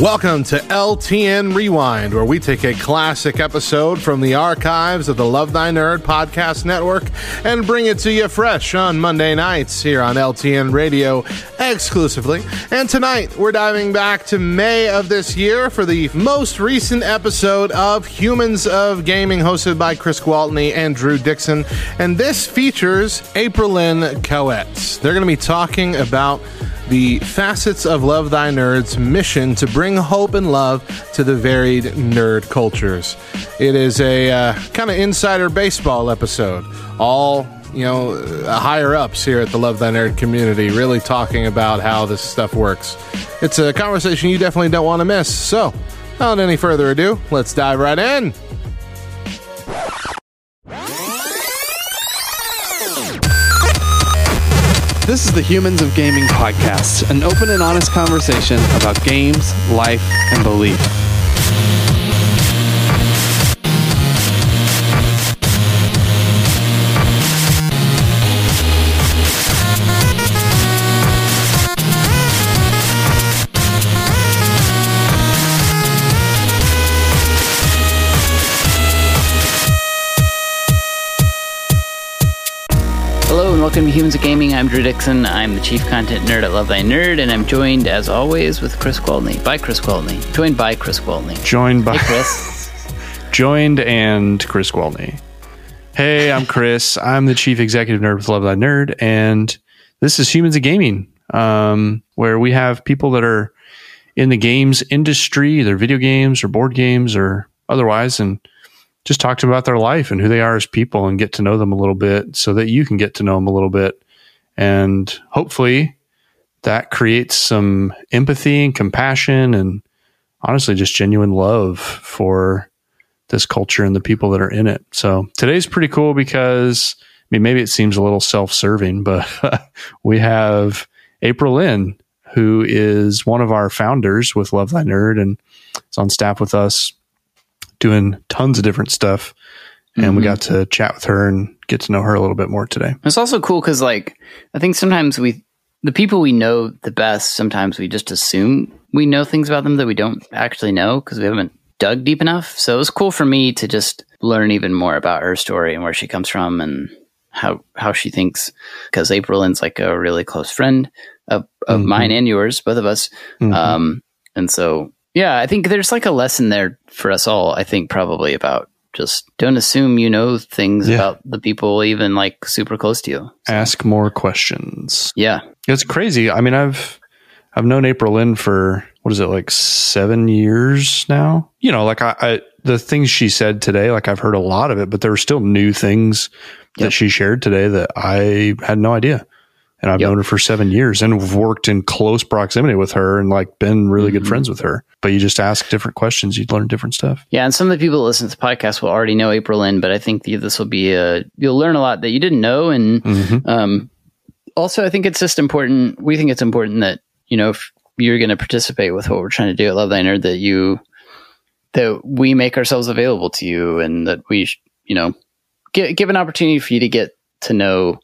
Welcome to LTN Rewind, where we take a classic episode from the archives of the Love Thy Nerd podcast network and bring it to you fresh on Monday nights here on LTN Radio exclusively. And tonight, we're diving back to May of this year for the most recent episode of Humans of Gaming, hosted by Chris Gwaltney and Drew Dixon. And this features April Lynn Coetz. They're going to be talking about the facets of Love Thy Nerd's mission to bring hope and love to the varied nerd cultures. It is a uh, kind of insider baseball episode. All you know, uh, higher ups here at the Love Thy Nerd community really talking about how this stuff works. It's a conversation you definitely don't want to miss. So, without any further ado, let's dive right in. This is the Humans of Gaming podcast, an open and honest conversation about games, life, and belief. Welcome to Humans of Gaming. I'm Drew Dixon. I'm the chief content nerd at Love Thy Nerd, and I'm joined, as always, with Chris Gwaltney. By Chris Gwaltney. Joined by Chris Gwaltney. Joined by Hey, Chris. joined and Chris Gwaltney. Hey, I'm Chris. I'm the chief executive nerd with Love Thy Nerd, and this is Humans of Gaming, um, where we have people that are in the games industry, either video games or board games or otherwise, and just talk to them about their life and who they are as people and get to know them a little bit so that you can get to know them a little bit. And hopefully that creates some empathy and compassion and honestly just genuine love for this culture and the people that are in it. So today's pretty cool because I mean maybe it seems a little self-serving, but we have April Lynn, who is one of our founders with Love Thy Nerd and is on staff with us doing tons of different stuff. And we Mhm. got to chat with her and get to know her a little bit more today. It's also cool because, like, I think sometimes we, the people we know the best, sometimes we just assume we know things about them that we don't actually know because we haven't dug deep enough. So it was cool for me to just learn even more about her story and where she comes from and how how she thinks. Because April Lynn's like a really close friend of, of Mhm. mine and yours, both of us. Mhm. Um, and so, yeah, I think there's like a lesson there for us all. I think probably about just don't assume you know things Yeah. about the people even like super close to you. Ask more questions. Yeah. It's crazy. I mean, I've I've known April Lynn for what is it like seven years now? You know, like I, I the things she said today, like I've heard a lot of it, but there were still new things Yep. that she shared today that I had no idea. And I've Yep. known her for seven years and we've worked in close proximity with her and like been really good Mhm. friends with her. But you just ask different questions, you'd learn different stuff. Yeah. And some of the people that listen to the podcast will already know April Lynn, but I think the- this will be a, you'll learn a lot that you didn't know. And Mm-hmm. um, also, I think it's just important. We think it's important that, you know, if you're going to participate with what we're trying to do at Love Thy Nerd, that you, that we make ourselves available to you and that we, you know, give, give an opportunity for you to get to know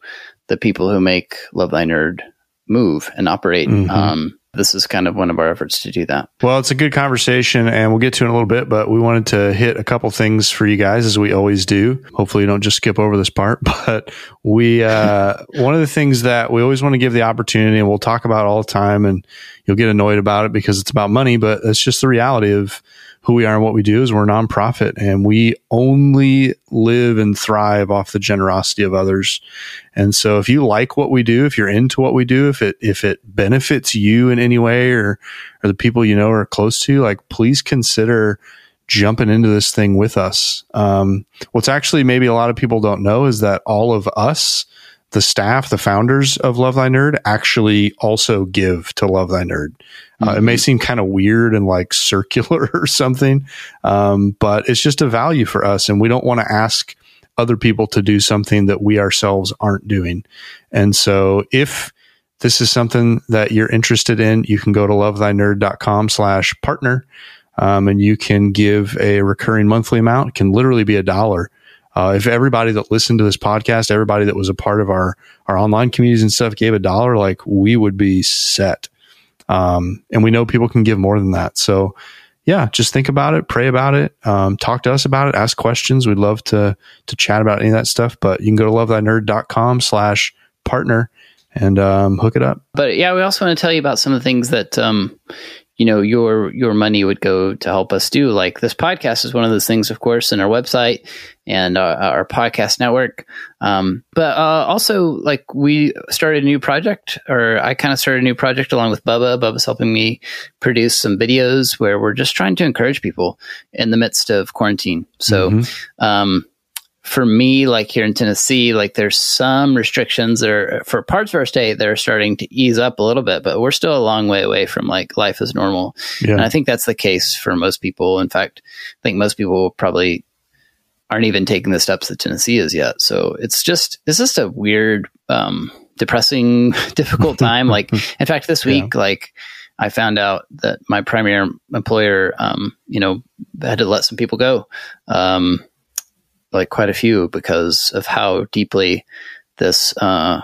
the people who make Love Thy Nerd move and operate. Mhm. Um, this is kind of one of our efforts to do that. Well, it's a good conversation, and we'll get to it in a little bit. But we wanted to hit a couple things for you guys, as we always do. Hopefully, you don't just skip over this part. But we, uh, one of the things that we always want to give the opportunity, and we'll talk about all the time, and you'll get annoyed about it because it's about money, but it's just the reality of who we are and what we do. Is we're a nonprofit, and we only live and thrive off the generosity of others. And so if you like what we do, if you're into what we do, if it if it benefits you in any way or or the people you know are close to, like please consider jumping into this thing with us. Um, what's actually maybe a lot of people don't know is that all of us, the staff, the founders of Love Thy Nerd, actually also give to Love Thy Nerd. Uh, it may seem kind of weird and like circular or something, um, but it's just a value for us, and we don't want to ask other people to do something that we ourselves aren't doing. And so if this is something that you're interested in, you can go to lovethynerd.com slash partner. Um, and you can give a recurring monthly amount. It can literally be a dollar. Uh, if everybody that listened to this podcast, everybody that was a part of our, our online communities and stuff gave a dollar, like we would be set. Um, and we know people can give more than that. So yeah, just think about it, pray about it, um, talk to us about it, ask questions. We'd love to to chat about any of that stuff. But you can go to lovethynerd.com slash partner and um, hook it up. But yeah, we also want to tell you about some of the things that um, you know your your money would go to help us do. Like this podcast is one of those things, of course, and our website and uh, our podcast network. Um, but uh, also, like we started a new project, or I kind of started a new project along with Bubba. Bubba's helping me produce some videos where we're just trying to encourage people in the midst of quarantine. So. Mm-hmm. Um, for me, like here in Tennessee, like there's some restrictions that are for parts of our state that are starting to ease up a little bit, but we're still a long way away from like life as normal. Yeah. And I think that's the case for most people. In fact, I think most people probably aren't even taking the steps that Tennessee is yet. So it's just it's just a weird, um, depressing, difficult time. like in fact, this week, yeah. like I found out that my primary employer, um, you know, had to let some people go. Um, like quite a few because of how deeply this uh,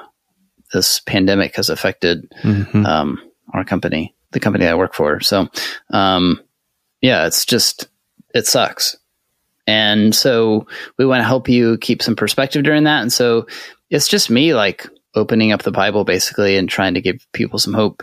this pandemic has affected mm-hmm. um, our company, the company I work for. So, um, yeah, it's just it sucks, and so we want to help you keep some perspective during that. And so it's just me like opening up the Bible basically and trying to give people some hope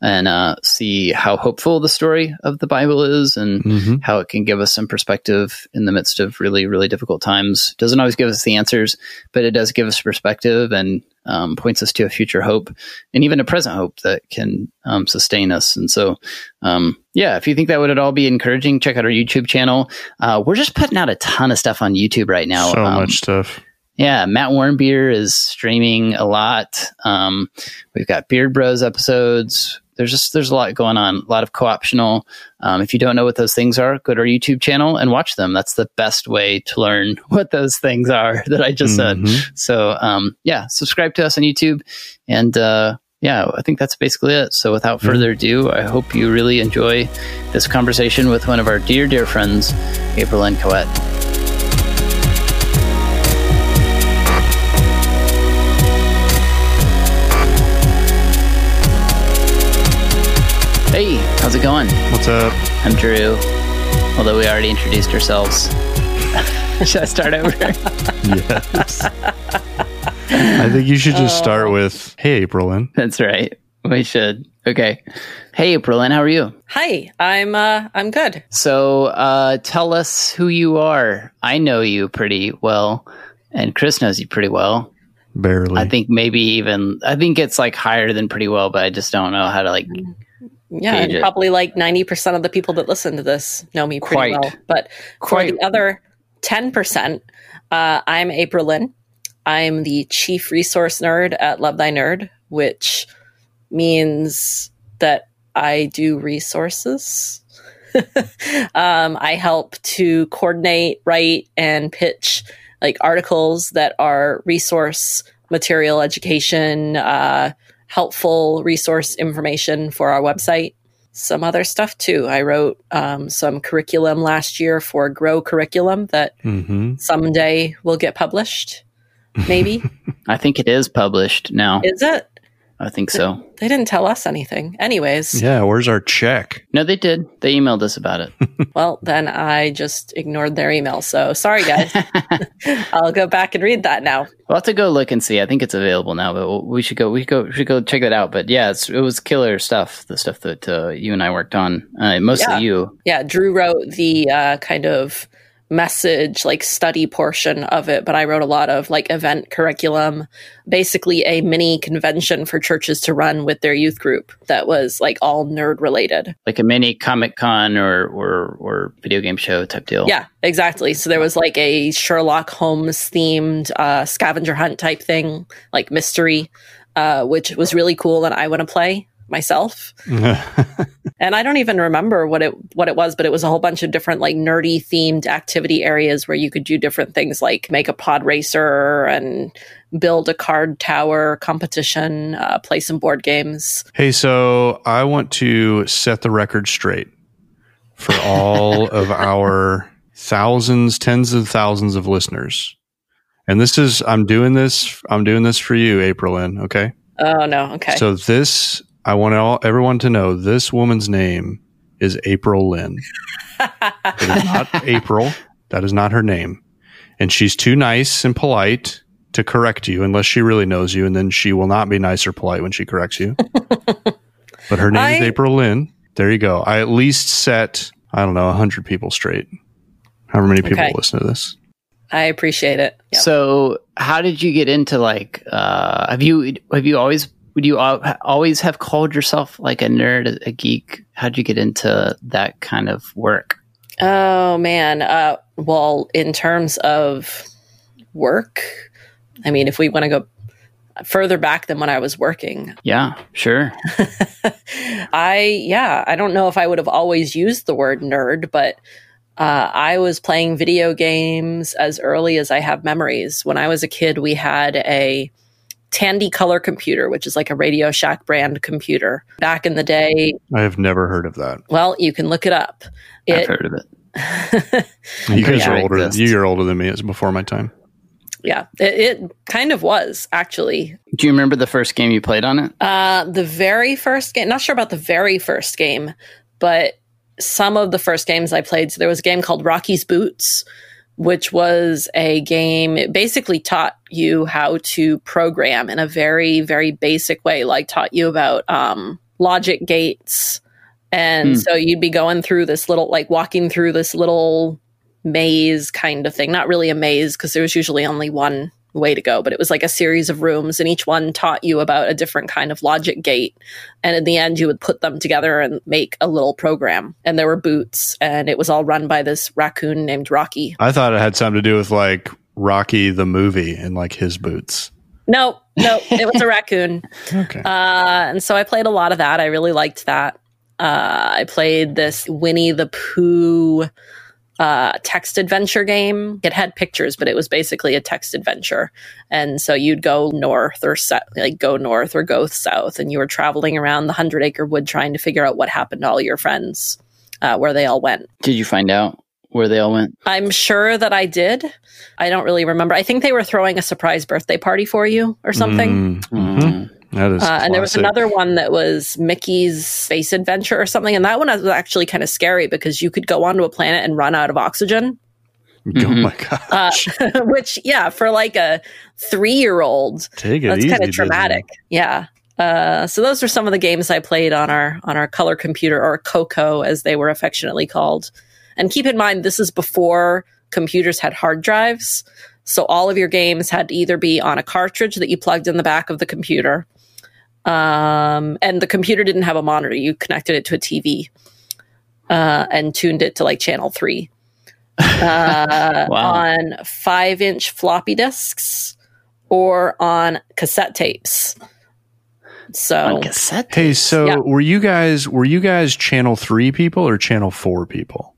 and uh, see how hopeful the story of the Bible is and mm-hmm. how it can give us some perspective in the midst of really, really difficult times. Doesn't always give us the answers, but it does give us perspective and um, points us to a future hope and even a present hope that can um, sustain us. And so, um, yeah, if you think that would at all be encouraging, check out our YouTube channel. Uh, we're just putting out a ton of stuff on YouTube right now. So much stuff yeah, Matt Warmbier is streaming a lot. Um, we've got Beard Bros episodes. There's just there's a lot going on, a lot of co-optional. Um, if you don't know what those things are, go to our YouTube channel and watch them. That's the best way to learn what those things are that I just mm-hmm. said. So um, yeah, subscribe to us on YouTube, and uh, yeah, I think that's basically it. So without further ado, I hope you really enjoy this conversation with one of our dear dear friends, April N. Coet. How's it going? What's up? I'm Drew. Although we already introduced ourselves. should I start over? yes. I think you should just start oh. with, "Hey, Aprilyn." That's right. We should. Okay. Hey, Aprilyn, how are you? Hi, I'm uh, I'm good. So, uh, tell us who you are. I know you pretty well, and Chris knows you pretty well. Barely. I think maybe even I think it's like higher than pretty well, but I just don't know how to like yeah, and probably like 90% of the people that listen to this know me pretty Quite. well. But Quite. for the other 10%, uh, I'm April Lynn. I'm the chief resource nerd at Love Thy Nerd, which means that I do resources. um, I help to coordinate, write, and pitch like articles that are resource material education, uh, helpful resource information for our website. Some other stuff too. I wrote um, some curriculum last year for Grow Curriculum that mm-hmm. someday will get published. Maybe. I think it is published now. Is it? I think so. They didn't tell us anything. Anyways. Yeah, where's our check? No, they did. They emailed us about it. well, then I just ignored their email. So sorry, guys. I'll go back and read that now. We'll have to go look and see. I think it's available now, but we should go. We go. We should go check that out. But yeah, it was killer stuff. The stuff that uh, you and I worked on, uh, mostly yeah. you. Yeah, Drew wrote the uh, kind of message like study portion of it but i wrote a lot of like event curriculum basically a mini convention for churches to run with their youth group that was like all nerd related. Like a mini comic con or or or video game show type deal? Yeah exactly. So there was like a sherlock holmes themed uh, scavenger hunt type thing like mystery uh, which was really cool and i want to play myself. and I don't even remember what it what it was, but it was a whole bunch of different like nerdy themed activity areas where you could do different things like make a pod racer and build a card tower competition, uh, play some board games. Hey, so I want to set the record straight for all of our thousands, tens of thousands of listeners. And this is I'm doing this I'm doing this for you, Aprilyn, okay? Oh no, okay. So this I want all everyone to know this woman's name is April Lynn. it is not April. That is not her name. And she's too nice and polite to correct you unless she really knows you, and then she will not be nice or polite when she corrects you. but her name I, is April Lynn. There you go. I at least set, I don't know, 100 people straight. However many people okay. listen to this. I appreciate it. Yep. So, how did you get into like? Uh, have you have you always would you always have called yourself like a nerd, a geek? How did you get into that kind of work? Oh man, uh, well, in terms of work, I mean, if we want to go further back than when I was working. Yeah, sure. I, yeah, I don't know if I would have always used the word nerd, but uh, I was playing video games as early as I have memories. When I was a kid, we had a Tandy Color computer, which is like a Radio Shack brand computer. Back in the day, I have never heard of that. Well, you can look it up. It, I've heard of it. you guys are older. You're older than me. It's before my time yeah, it, it, kind of was actually. Do you remember the first game you played on it? Uh, the very first game. Not sure about the very first game, but some of the first games I played. So there was a game called Rocky's Boots, which was a game. It basically taught you how to program in a very, very basic way. Like taught you about um, logic gates. And hmm. so you'd be going through this little, like walking through this little maze kind of thing. Not really a maze because there was usually only one way to go, but it was like a series of rooms and each one taught you about a different kind of logic gate. And in the end, you would put them together and make a little program. And there were boots and it was all run by this raccoon named Rocky. I thought it had something to do with like Rocky the movie in like his boots. No, no, it was a raccoon. okay. Uh, and so I played a lot of that. I really liked that. Uh, I played this Winnie the Pooh uh, text adventure game. It had pictures, but it was basically a text adventure. And so you'd go north or se- like go north or go south, and you were traveling around the hundred acre wood trying to figure out what happened to all your friends, uh, where they all went. Did you find out? Where they all went? I'm sure that I did. I don't really remember. I think they were throwing a surprise birthday party for you or something. Mm-hmm. mm-hmm. That is uh, and there was another one that was Mickey's Space Adventure or something, and that one was actually kind of scary because you could go onto a planet and run out of oxygen. Oh mm-hmm. my gosh! Uh, which, yeah, for like a three-year-old, Take it that's kind of traumatic. Yeah. Uh, so those are some of the games I played on our on our color computer or Coco as they were affectionately called. And keep in mind, this is before computers had hard drives. So all of your games had to either be on a cartridge that you plugged in the back of the computer um, and the computer didn't have a monitor. You connected it to a TV uh, and tuned it to like channel three uh, wow. on five inch floppy disks or on cassette tapes. So on cassette. Tapes. Hey, so yeah. were you guys were you guys channel three people or channel four people?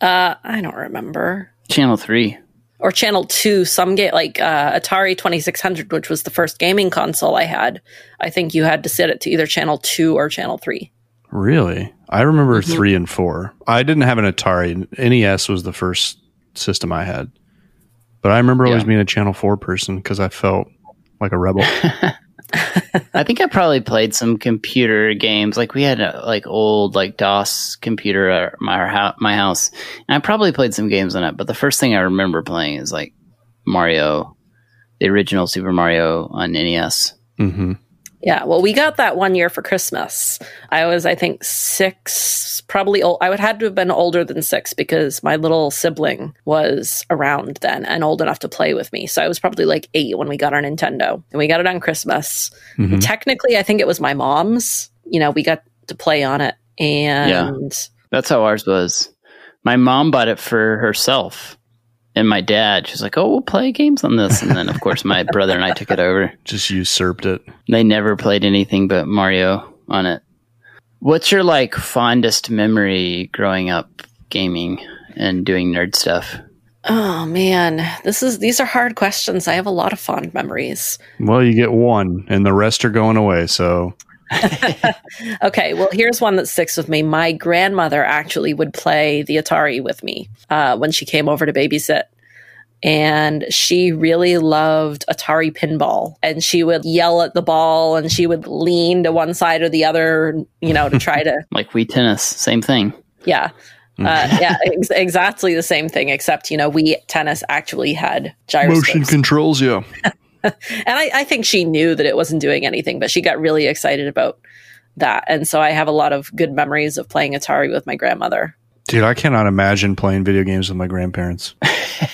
Uh, I don't remember. Channel three. Or channel 2 some game like uh, atari 2600 which was the first gaming console i had. I think you had to set it to either channel 2 or channel 3 really? I remember mm-hmm. 3 and 4 i didn't have an atari. Nes was the first system i had. But i remember yeah. always being a channel 4 person because i felt like a rebel I think I probably played some computer games. Like we had a like old like DOS computer at my my house, and I probably played some games on it. But the first thing I remember playing is like Mario, the original Super Mario on NES. Mm-hmm. Yeah, well, we got that one year for Christmas. I was, I think, six, probably old. I would had to have been older than six because my little sibling was around then and old enough to play with me. So I was probably like eight when we got our Nintendo, and we got it on Christmas. Mm-hmm. Technically, I think it was my mom's. You know, we got to play on it, and yeah, that's how ours was. My mom bought it for herself and my dad, she's like, "Oh, we'll play games on this." And then, of course, my brother and I took it over. Just usurped it. They never played anything but Mario on it. What's your like fondest memory growing up gaming and doing nerd stuff? Oh man, this is these are hard questions. I have a lot of fond memories. Well, you get one, and the rest are going away. So okay, well, here's one that sticks with me. My grandmother actually would play the Atari with me uh, when she came over to babysit. and she really loved Atari pinball. And she would yell at the ball and she would lean to one side or the other, you know, to try to. like Wii tennis, same thing. Yeah. Uh, yeah, ex- exactly the same thing, except, you know, Wii tennis actually had gyroscopes. Motion controls, yeah. and I, I think she knew that it wasn't doing anything, but she got really excited about that. And so I have a lot of good memories of playing Atari with my grandmother. Dude, I cannot imagine playing video games with my grandparents.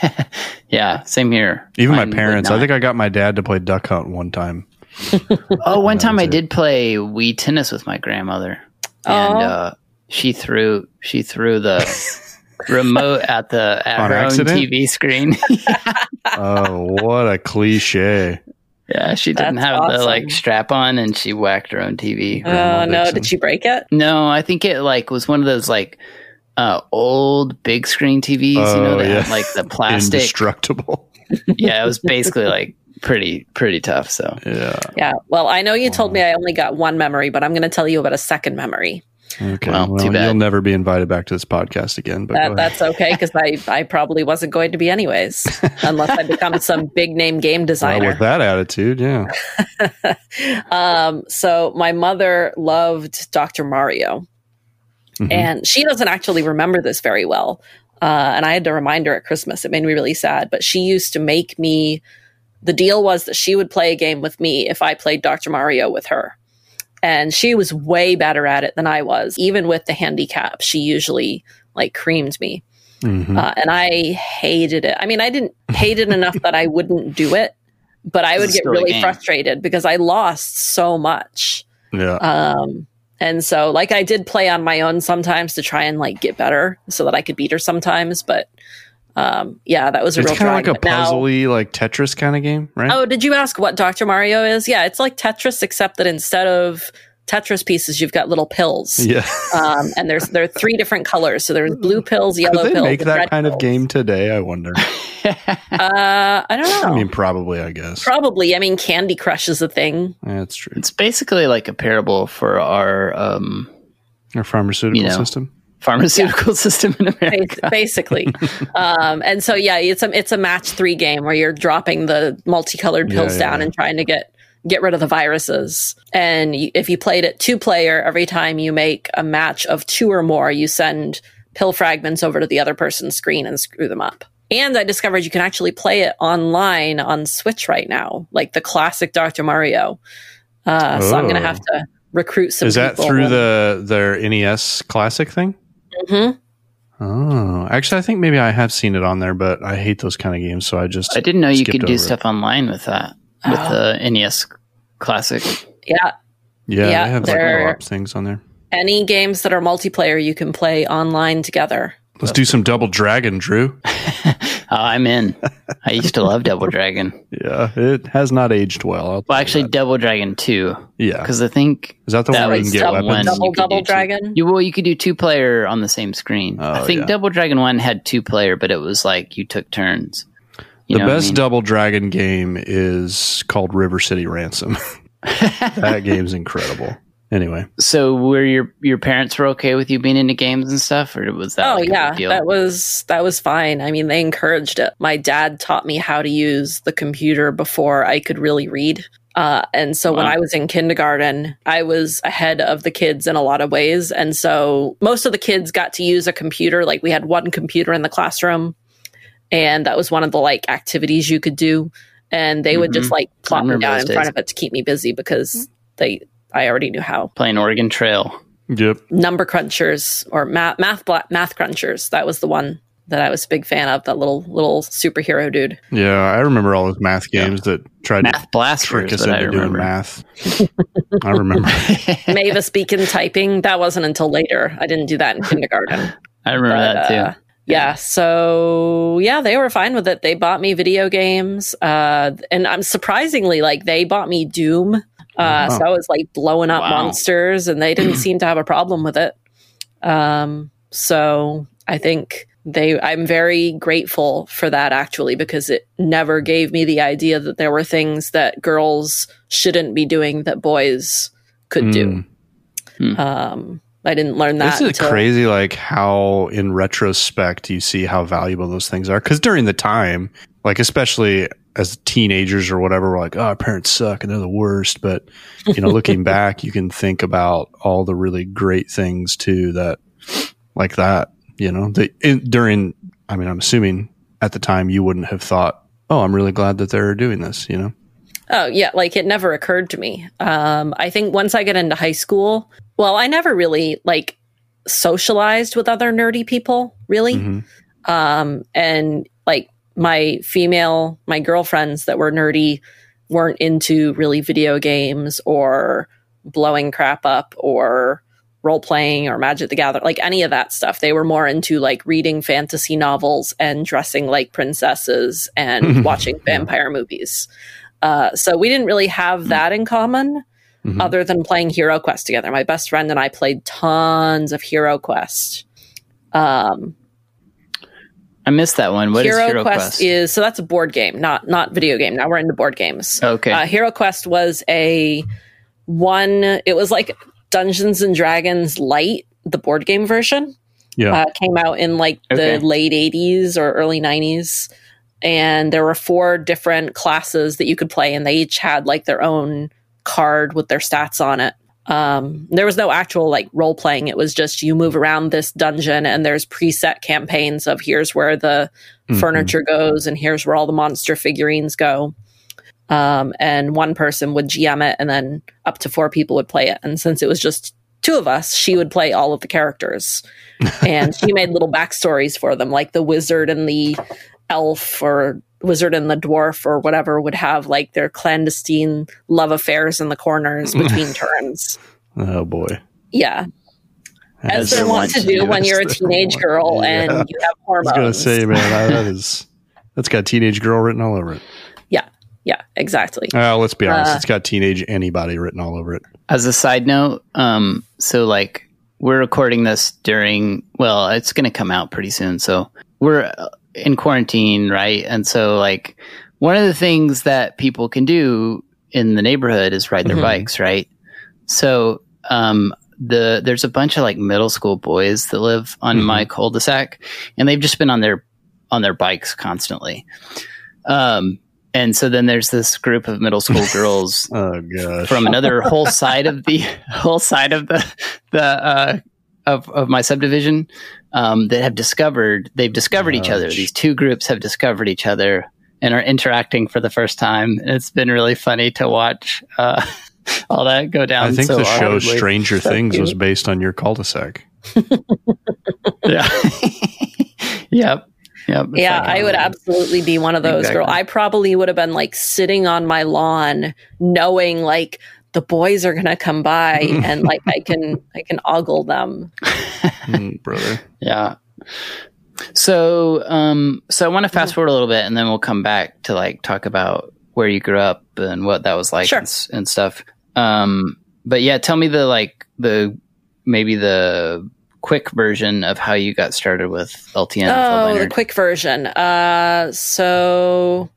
yeah, same here. Even Mine my parents. I think I got my dad to play Duck Hunt one time. oh, one time I did play Wii tennis with my grandmother, and uh, she threw she threw the remote at the at On her accident? own TV screen. oh, what a cliche! Yeah, she didn't That's have awesome. the like strap on, and she whacked her own TV. Oh no! Did she break it? No, I think it like was one of those like uh, old big screen TVs, oh, you know, oh, that yeah. had like the plastic indestructible. yeah, it was basically like pretty pretty tough. So yeah, yeah. Well, I know you told me I only got one memory, but I'm going to tell you about a second memory. Okay, well, well you'll never be invited back to this podcast again. But that, that's okay because I I probably wasn't going to be anyways, unless I become some big name game designer. Well, with that attitude, yeah. um. So my mother loved Dr. Mario. Mm-hmm. And she doesn't actually remember this very well. Uh, and I had to remind her at Christmas. It made me really sad. But she used to make me. The deal was that she would play a game with me if I played Dr. Mario with her. And she was way better at it than I was. Even with the handicap, she usually like creamed me. Mm-hmm. Uh, and I hated it. I mean, I didn't hate it enough that I wouldn't do it, but I would get really frustrated because I lost so much. Yeah. Um, and so, like, I did play on my own sometimes to try and like get better so that I could beat her sometimes. But um, yeah, that was a it's real kind of like a puzzly, like Tetris kind of game, right? Oh, did you ask what Dr. Mario is? Yeah, it's like Tetris, except that instead of Tetris pieces, you've got little pills. Yeah. Um, and there's there are three different colors. So there's blue pills, yellow Could they pills. Make that kind pills. of game today? I wonder. uh, I don't know. I mean, probably. I guess. Probably. I mean, Candy Crush is a thing. Yeah, that's true. It's basically like a parable for our um, our pharmaceutical you know, system pharmaceutical yeah. system in America. Basically. um, and so, yeah, it's a, it's a match three game where you're dropping the multicolored pills yeah, yeah, down and trying to get get rid of the viruses. And if you played it two player, every time you make a match of two or more, you send pill fragments over to the other person's screen and screw them up. And I discovered you can actually play it online on Switch right now, like the classic Dr. Mario. Uh, oh. So I'm going to have to recruit some. Is that through the their NES Classic thing? Mm-hmm. Oh, actually, I think maybe I have seen it on there, but I hate those kind of games, so I just I didn't know you could do stuff it. online with that with oh. the NES Classic. Yeah. Yeah, yeah they have like co-op things on there. Any games that are multiplayer you can play online together. Let's do some Double Dragon, Drew. oh, I'm in. I used to love Double Dragon. Yeah, it has not aged well. Well, actually, Double Dragon 2. Yeah. Because I think. Is that the that one where you can get weapons? Double, double Dragon? Two, you, well, you could do two player on the same screen. Oh, I think yeah. Double Dragon 1 had two player, but it was like you took turns. You the best I mean? Double Dragon game is called River City Ransom. that game's incredible. Anyway, so were your your parents were okay with you being into games and stuff, or was that? Oh like yeah, that was that was fine. I mean, they encouraged it. My dad taught me how to use the computer before I could really read. Uh, and so wow. when I was in kindergarten, I was ahead of the kids in a lot of ways. And so most of the kids got to use a computer. Like we had one computer in the classroom and that was one of the like activities you could do and they mm-hmm. would just mm-hmm. like plop me down in days. front of it to keep me busy because they i already knew how playing oregon trail yep number crunchers or math math math crunchers that was the one that I was a big fan of, that little little superhero dude. Yeah, I remember all those math games yeah. that tried math to trick us into doing math. I remember Mavis Beacon typing. That wasn't until later. I didn't do that in kindergarten. I remember but, that too. Uh, yeah so yeah they were fine with it they bought me video games uh and i'm surprisingly like they bought me doom uh oh. so i was like blowing up wow. monsters and they didn't seem to have a problem with it um so i think they i'm very grateful for that actually because it never gave me the idea that there were things that girls shouldn't be doing that boys could mm. do hmm. um I didn't learn that. Isn't it until- crazy, like how in retrospect you see how valuable those things are? Because during the time, like especially as teenagers or whatever, we're like, oh, our parents suck and they're the worst. But you know, looking back, you can think about all the really great things too that, like that. You know, the, in, during. I mean, I'm assuming at the time you wouldn't have thought, oh, I'm really glad that they're doing this. You know. Oh yeah, like it never occurred to me. Um, I think once I get into high school, well, I never really like socialized with other nerdy people, really. Mm-hmm. Um, and like my female, my girlfriends that were nerdy weren't into really video games or blowing crap up or role playing or Magic the Gathering, like any of that stuff. They were more into like reading fantasy novels and dressing like princesses and watching vampire movies. Uh, so we didn't really have that in common. Mm-hmm. Other than playing Hero Quest together, my best friend and I played tons of Hero Quest. Um, I missed that one. What Hero, is Hero Quest, Quest? Is so that's a board game, not not video game. Now we're into board games. Okay. Uh, Hero Quest was a one. It was like Dungeons and Dragons Light, the board game version. Yeah, uh, came out in like okay. the late '80s or early '90s and there were four different classes that you could play and they each had like their own card with their stats on it um, there was no actual like role playing. It was just you move around this dungeon and there's preset campaigns of here's where the mm-hmm. furniture goes and here's where all the monster figurines go. Um, and one person would gm it and then up to four people would play it. And since it was just two of us she would play all of the characters. And she made little backstories for them like the wizard and the elf or wizard and the dwarf or whatever would have like their clandestine love affairs in the corners between turns. Oh boy. Yeah. As, they want to do when you're a teenage girl yeah. and you have hormones. I was gonna say, man, that is that's got teenage girl written all over it. Yeah, yeah, exactly. Uh, let's be honest, uh, it's got teenage anybody written all over it. As a side note, um, so like we're recording this during well, it's gonna come out pretty soon, so we're in quarantine, right? And so like one of the things that people can do in the neighborhood is ride their mm-hmm. bikes, right? So um the there's a bunch of like middle school boys that live on mm-hmm. my cul-de-sac and they've just been on their on their bikes constantly. Um and so then there's this group of middle school girls oh, gosh. from another whole side of the whole side of the the uh, of of my subdivision um, that have discovered they've discovered each other. These two groups have discovered each other and are interacting for the first time. And It's been really funny to watch uh, all that go down. I think so the show Stranger so Things cute. was based on your cul-de-sac. yeah. yep. Yep, yeah, I would absolutely be one of those exactly. girls. I probably would have been like sitting on my lawn, knowing like the boys are gonna come by and like I can I can ogle them. mm, brother. Yeah. So um so I want to fast forward a little bit and then we'll come back to like talk about where you grew up and what that was like sure. and, and stuff. Um but yeah, tell me the like the maybe the quick version of how you got started with LTN. Oh, the quick version. Uh, so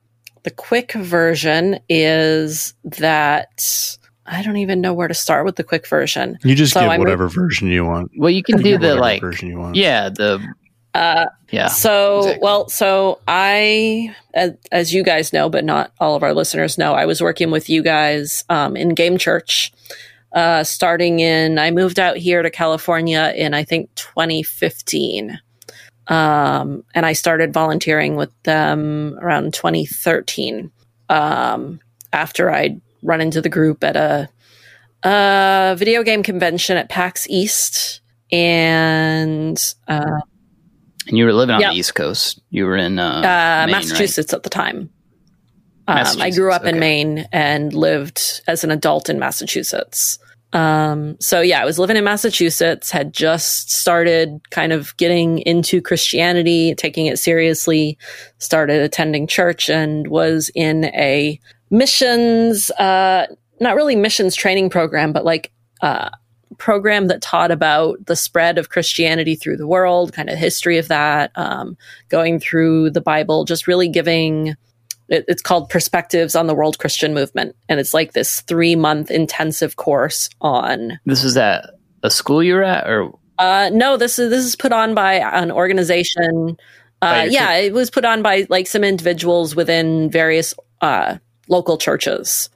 the quick version is that I don't even know where to start with the quick version. You just so give I whatever version you want. Well, you can do the like version you want. Yeah, the uh, yeah. So, exactly. well, so I, as, as, you guys know, but not all of our listeners know, I was working with you guys um, in Game Church, uh, starting in. I moved out here to California in I think 2015, um, and I started volunteering with them around 2013. Um, after I'd run into the group at a, a video game convention at PAX East, and uh, and you were living on the East Coast. You were in uh, uh, Maine, Massachusetts right? at the time. Um, I grew up okay. in Maine and lived as an adult in Massachusetts. Um, so yeah, I was living in Massachusetts, had just started kind of getting into Christianity, taking it seriously, started attending church and was in a missions, uh, not really missions training program, but like uh, program that taught about the spread of Christianity through the world, kind of history of that, um, going through the Bible, just really giving. It, it's called Perspectives on the World Christian Movement, and it's like this three month intensive course on. This is at a school you were at, or uh, no, this is this is put on by an organization. Uh, yeah, it was put on by like some individuals within various uh, local churches.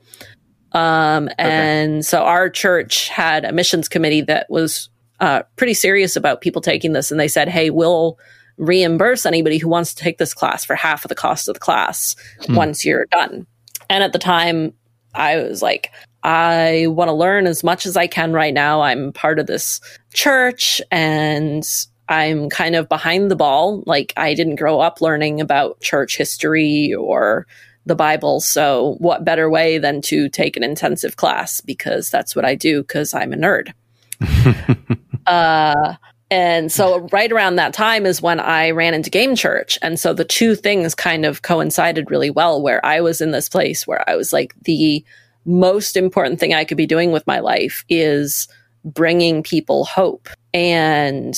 Um, and okay. so our church had a missions committee that was uh, pretty serious about people taking this, and they said, "Hey, we'll reimburse anybody who wants to take this class for half of the cost of the class hmm. once you're done." And at the time, I was like, I want to learn as much as I can right now. I'm part of this church and I'm kind of behind the ball. Like, I didn't grow up learning about church history or the Bible. So, what better way than to take an intensive class? Because that's what I do, because I'm a nerd. uh, and so, right around that time is when I ran into Game Church. And so, the two things kind of coincided really well, where I was in this place where I was like the most important thing I could be doing with my life is bringing people hope. And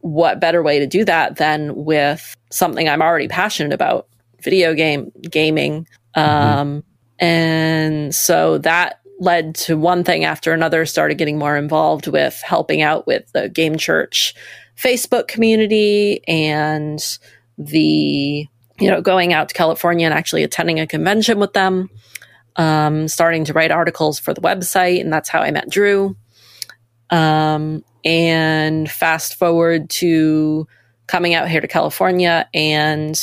what better way to do that than with something I'm already passionate about, video game gaming. Mm-hmm. Um, and so that led to one thing after another, started getting more involved with helping out with the Game Church Facebook community and the, you know, going out to California and actually attending a convention with them um, starting to write articles for the website, and that's how I met Drew. Um, and fast forward to coming out here to California and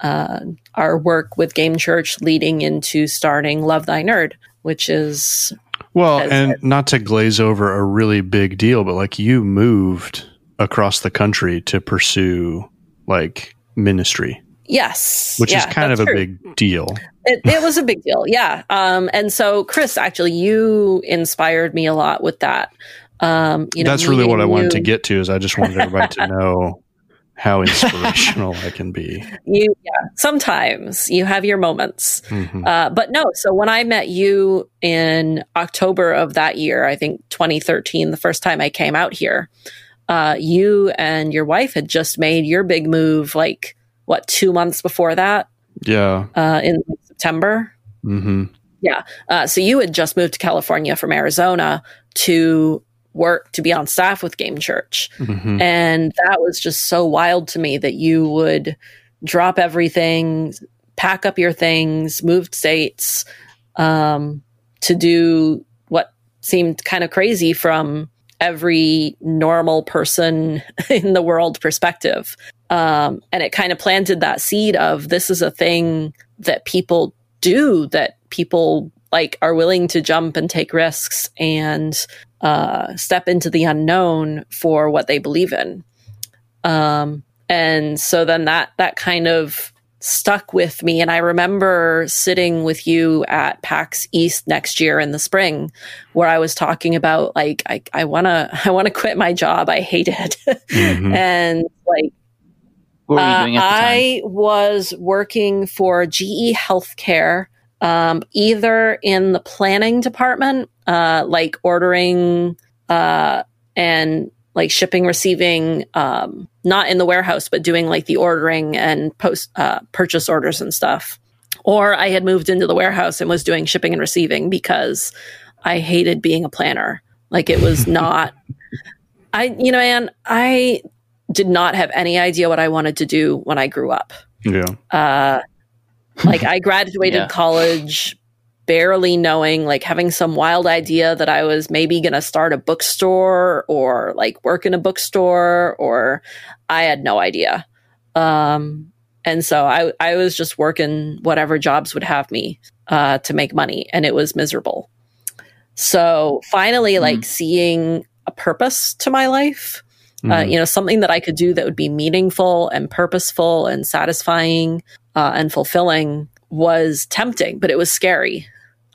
uh, our work with Game Church leading into starting Love Thy Nerd, which is. Well, and not to glaze over a really big deal, but like you moved across the country to pursue like ministry. Yes. Which yeah, is kind of a true. big deal. It, it, was a big deal. Yeah. Um, and so, Chris, actually, you inspired me a lot with that. Um, you know, That's really what I wanted to get to is I just wanted everybody to know how inspirational I can be. You, yeah, sometimes you have your moments. Mm-hmm. Uh, but no, so when I met you in October of that year, I think 2013, the first time I came out here, uh, you and your wife had just made your big move like what two months before that. Yeah, uh, in September. Mm-hmm. Yeah. Uh, so you had just moved to California from Arizona to work to be on staff with Game Church, mm-hmm. and that was just so wild to me that you would drop everything, pack up your things, move states, um, to do what seemed kind of crazy from every normal person in the world perspective. Um, and it kind of planted that seed of this is a thing that people do, that people like are willing to jump and take risks and uh, step into the unknown for what they believe in. Um, and so then that that kind of stuck with me. And I remember sitting with you at PAX East next year in the spring, where I was talking about like I, I wanna I wanna quit my job. I hate it. Mm-hmm. and like what were you doing uh, I was working for GE Healthcare, um, either in the planning department, uh, like ordering uh, and like shipping, receiving, um, not in the warehouse, but doing like the ordering and post uh, purchase orders and stuff. Or I had moved into the warehouse and was doing shipping and receiving because I hated being a planner. Like it was not. I, you know, and I did not have any idea what I wanted to do when I grew up. Yeah. Uh, like I graduated yeah. college barely knowing, like having some wild idea that I was maybe going to start a bookstore or like work in a bookstore, or I had no idea. Um, and so I, I was just working whatever jobs would have me uh, to make money, and it was miserable. So finally, mm. like seeing a purpose to my life mm Uh, mm-hmm. you know, something that I could do that would be meaningful and purposeful and satisfying uh, and fulfilling was tempting, but it was scary.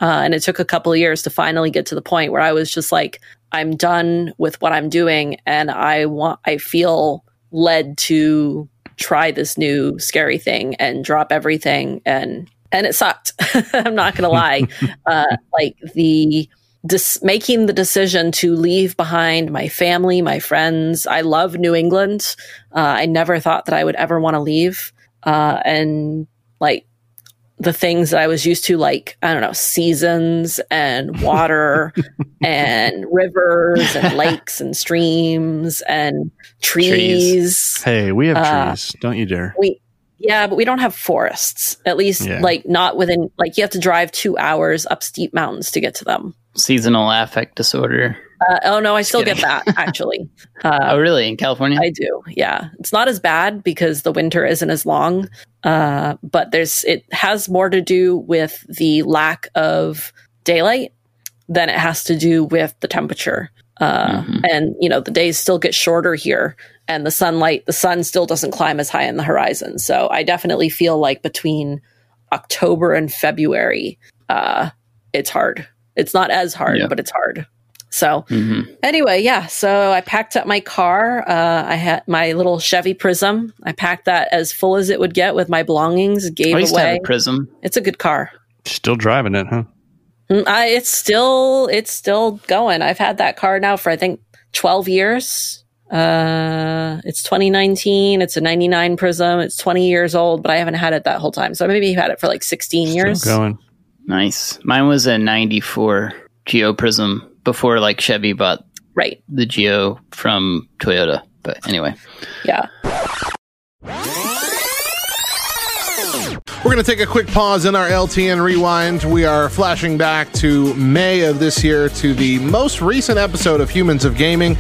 Uh, and it took a couple of years to finally get to the point where I was just like, I'm done with what I'm doing, and I want, I feel led to try this new scary thing and drop everything and and it sucked. I'm not gonna lie. uh, like the dis- making the decision to leave behind my family, my friends. I love New England. Uh, I never thought that I would ever want to leave. Uh, and like the things that I was used to, like, I don't know, seasons and water and rivers and lakes and streams and trees. trees. Hey, we have uh, trees. Don't you dare. We, yeah, but we don't have forests. At least, yeah. like, not within, like, you have to drive two hours up steep mountains to get to them. Seasonal affect disorder. Uh, oh no, I still get that actually. Uh, oh really? In California? I do. Yeah, it's not as bad because the winter isn't as long. Uh, but there's it has more to do with the lack of daylight than it has to do with the temperature. Uh, mm-hmm. And you know the days still get shorter here, and the sunlight, the sun still doesn't climb as high in the horizon. So I definitely feel like between October and February, uh, it's hard. It's not as hard, yeah. but it's hard. So mm-hmm. anyway, yeah. So I packed up my car. Uh, I had my little Chevy Prizm. I packed that as full as it would get with my belongings. Gave I used away. To have a Prizm. It's a good car. Still driving it, huh? Mm, I, it's still it's still going. I've had that car now for I think twelve years. Uh, it's 2019. It's a 99 Prizm. It's 20 years old, but I haven't had it that whole time. So maybe you've had it for like 16 still years. Going. Nice. Mine was a 94 Geo Prizm before like Chevy bought right the Geo from Toyota. But anyway, yeah. We're going to take a quick pause in our LTN rewind. We are flashing back to May of this year to the most recent episode of Humans of Gaming.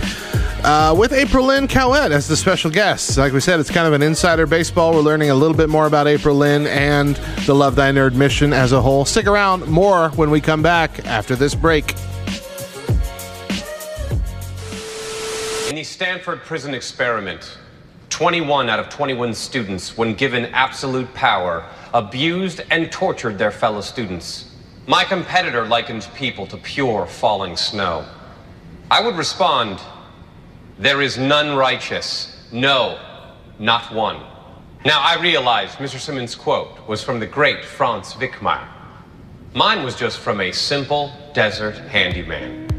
Uh, with April Lynn Cowett as the special guest. Like we said, it's kind of an insider baseball. We're learning a little bit more about April Lynn and the Love Thy Nerd mission as a whole. Stick around, more when we come back after this break. The Stanford prison experiment, 21 out of 21 students, when given absolute power, abused and tortured their fellow students. My competitor likened people to pure falling snow. I would respond, there is none righteous. No, not one. Now, I realize Mr. Simmons' quote was from the great Franz Wickmeyer. Mine was just from a simple desert handyman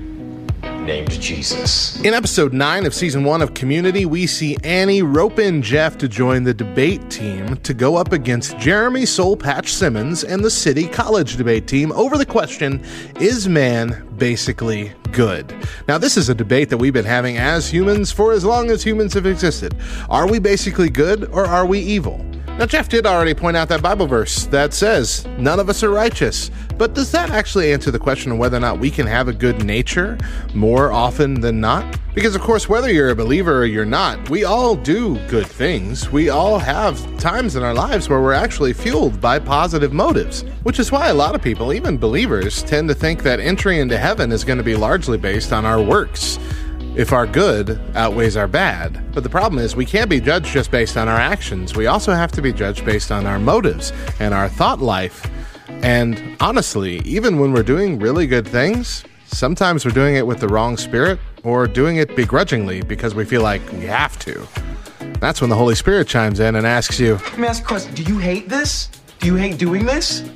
named Jesus. In episode 9 of season 1 of Community, we see Annie rope in Jeff to join the debate team to go up against Jeremy Soulpatch Simmons and the City College debate team over the question Is man basically good? Now, this is a debate that we've been having as humans for as long as humans have existed. Are we basically good or are we evil? Now, Jeff did already point out that Bible verse that says, None of us are righteous. But does that actually answer the question of whether or not we can have a good nature more often than not? Because, of course, whether you're a believer or you're not, we all do good things. We all have times in our lives where we're actually fueled by positive motives, which is why a lot of people, even believers, tend to think that entry into heaven is going to be largely based on our works if our good outweighs our bad. But the problem is, we can't be judged just based on our actions. We also have to be judged based on our motives and our thought life. And honestly, even when we're doing really good things, sometimes we're doing it with the wrong spirit or doing it begrudgingly because we feel like we have to. That's when the Holy Spirit chimes in and asks you, Let me ask a question. Do you hate this? Do you hate doing this?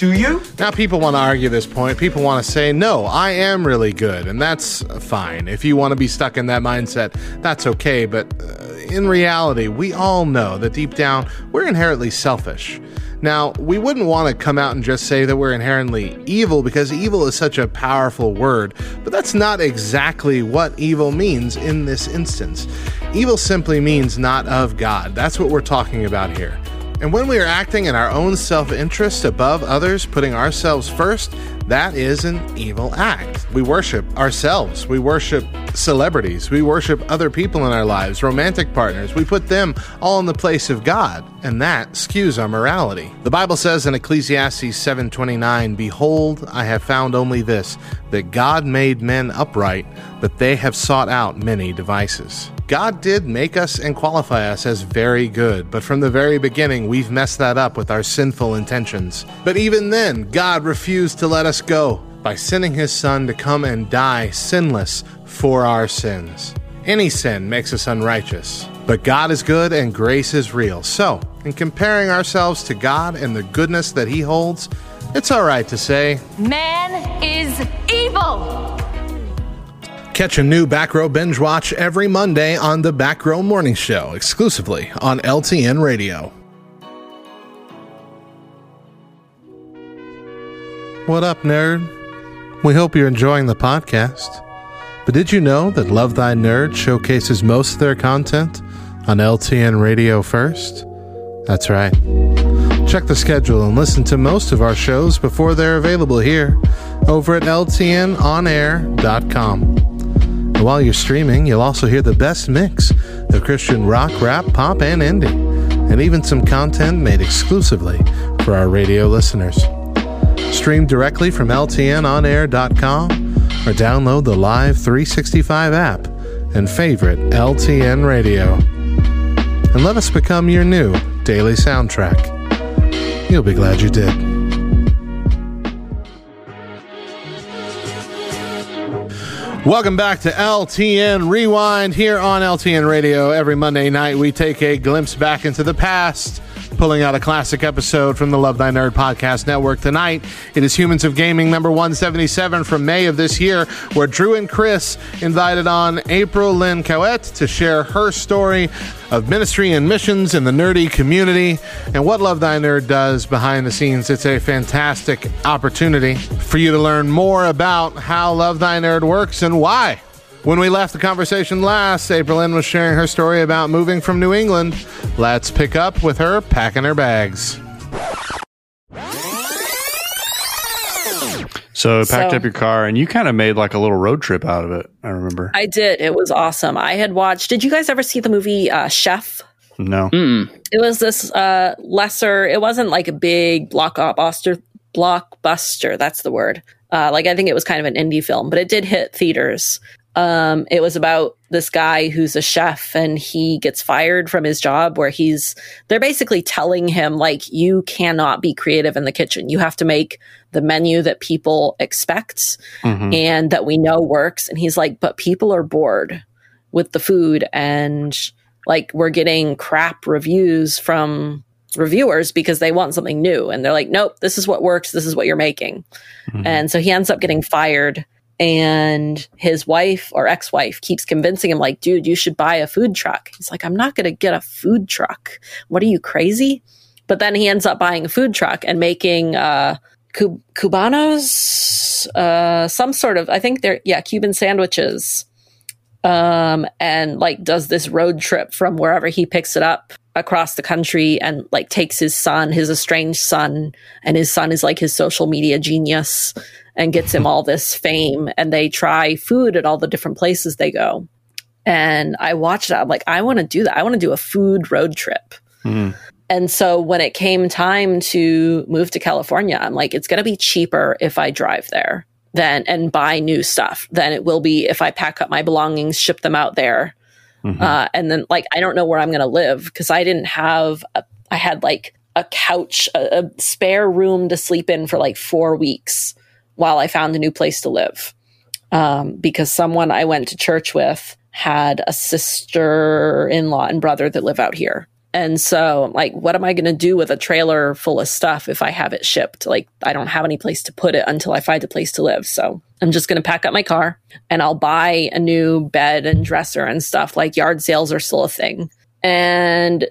Do you? Now, people want to argue this point. People want to say, no, I am really good, and that's fine. If you want to be stuck in that mindset, that's okay. But uh, in reality, we all know that deep down, we're inherently selfish. Now, we wouldn't want to come out and just say that we're inherently evil because evil is such a powerful word, but that's not exactly what evil means in this instance. Evil simply means not of God. That's what we're talking about here. And when we are acting in our own self interest above others, putting ourselves first, that is an evil act. We worship ourselves. We worship celebrities. We worship other people in our lives, romantic partners. We put them all in the place of God, and that skews our morality. The Bible says in Ecclesiastes 7:29, "Behold, I have found only this, that God made men upright, but they have sought out many devices." God did make us and qualify us as very good, but from the very beginning, we've messed that up with our sinful intentions. But even then, God refused to let us go by sending his Son to come and die sinless for our sins. Any sin makes us unrighteous, but God is good and grace is real. So, in comparing ourselves to God and the goodness that he holds, it's all right to say, Man is evil. Catch a new Back Row Binge Watch every Monday on the Back Row Morning Show, exclusively on LTN Radio. What up, nerd? We hope you're enjoying the podcast. But did you know that Love Thy Nerd showcases most of their content on LTN Radio first? That's right. Check the schedule and listen to most of our shows before they're available here over at ltnonair.com. And while you're streaming, you'll also hear the best mix of Christian rock, rap, pop, and indie, and even some content made exclusively for our radio listeners. Stream directly from ltnonair.com or download the Live 365 app and favorite LTN radio. And let us become your new daily soundtrack. You'll be glad you did. Welcome back to LTN Rewind here on LTN Radio. Every Monday night, we take a glimpse back into the past pulling out a classic episode from the Love Thy Nerd podcast network tonight. It is Humans of Gaming number 177 from May of this year, where Drew and Chris invited on April Lynn Cowett to share her story of ministry and missions in the nerdy community and what Love Thy Nerd does behind the scenes. It's a fantastic opportunity for you to learn more about how Love Thy Nerd works and why. When we left the conversation last, April Lynn was sharing her story about moving from New England. Let's pick up with her packing her bags. So packed so, up your car and you kind of made like a little road trip out of it. I remember. I did. It was awesome. I had watched. Did you guys ever see the movie uh, Chef? No. Mm. It was this uh, lesser. It wasn't like a big blockbuster. Blockbuster. That's the word. Uh, like I think it was kind of an indie film, but it did hit theaters. Um, it was about this guy who's a chef and he gets fired from his job where he's, they're basically telling him, like, you cannot be creative in the kitchen. You have to make the menu that people expect mm-hmm. and that we know works. And he's like, but people are bored with the food and like we're getting crap reviews from reviewers because they want something new. And they're like, nope, this is what works. This is what you're making. Mm-hmm. And so he ends up getting fired and his wife or ex-wife keeps convincing him like dude you should buy a food truck. He's like i'm not going to get a food truck. What are you crazy? But then he ends up buying a food truck and making uh cubanos uh some sort of i think they're yeah cuban sandwiches um and like does this road trip from wherever he picks it up across the country and like takes his son his estranged son and his son is like his social media genius and gets him all this fame and they try food at all the different places they go. And I watched that. I'm like, I want to do that. I want to do a food road trip. Mm. And so when it came time to move to California, I'm like, it's going to be cheaper if I drive there than and buy new stuff than it will be if I pack up my belongings, ship them out there. Mm-hmm. Uh, and then like, I don't know where I'm going to live because I didn't have, a, I had like a couch, a, a spare room to sleep in for like four weeks while I found a new place to live. Um, because someone I went to church with had a sister in law and brother that live out here. And so, like, what am I going to do with a trailer full of stuff if I have it shipped? Like, I don't have any place to put it until I find a place to live. So, I'm just going to pack up my car and I'll buy a new bed and dresser and stuff. Like, yard sales are still a thing. And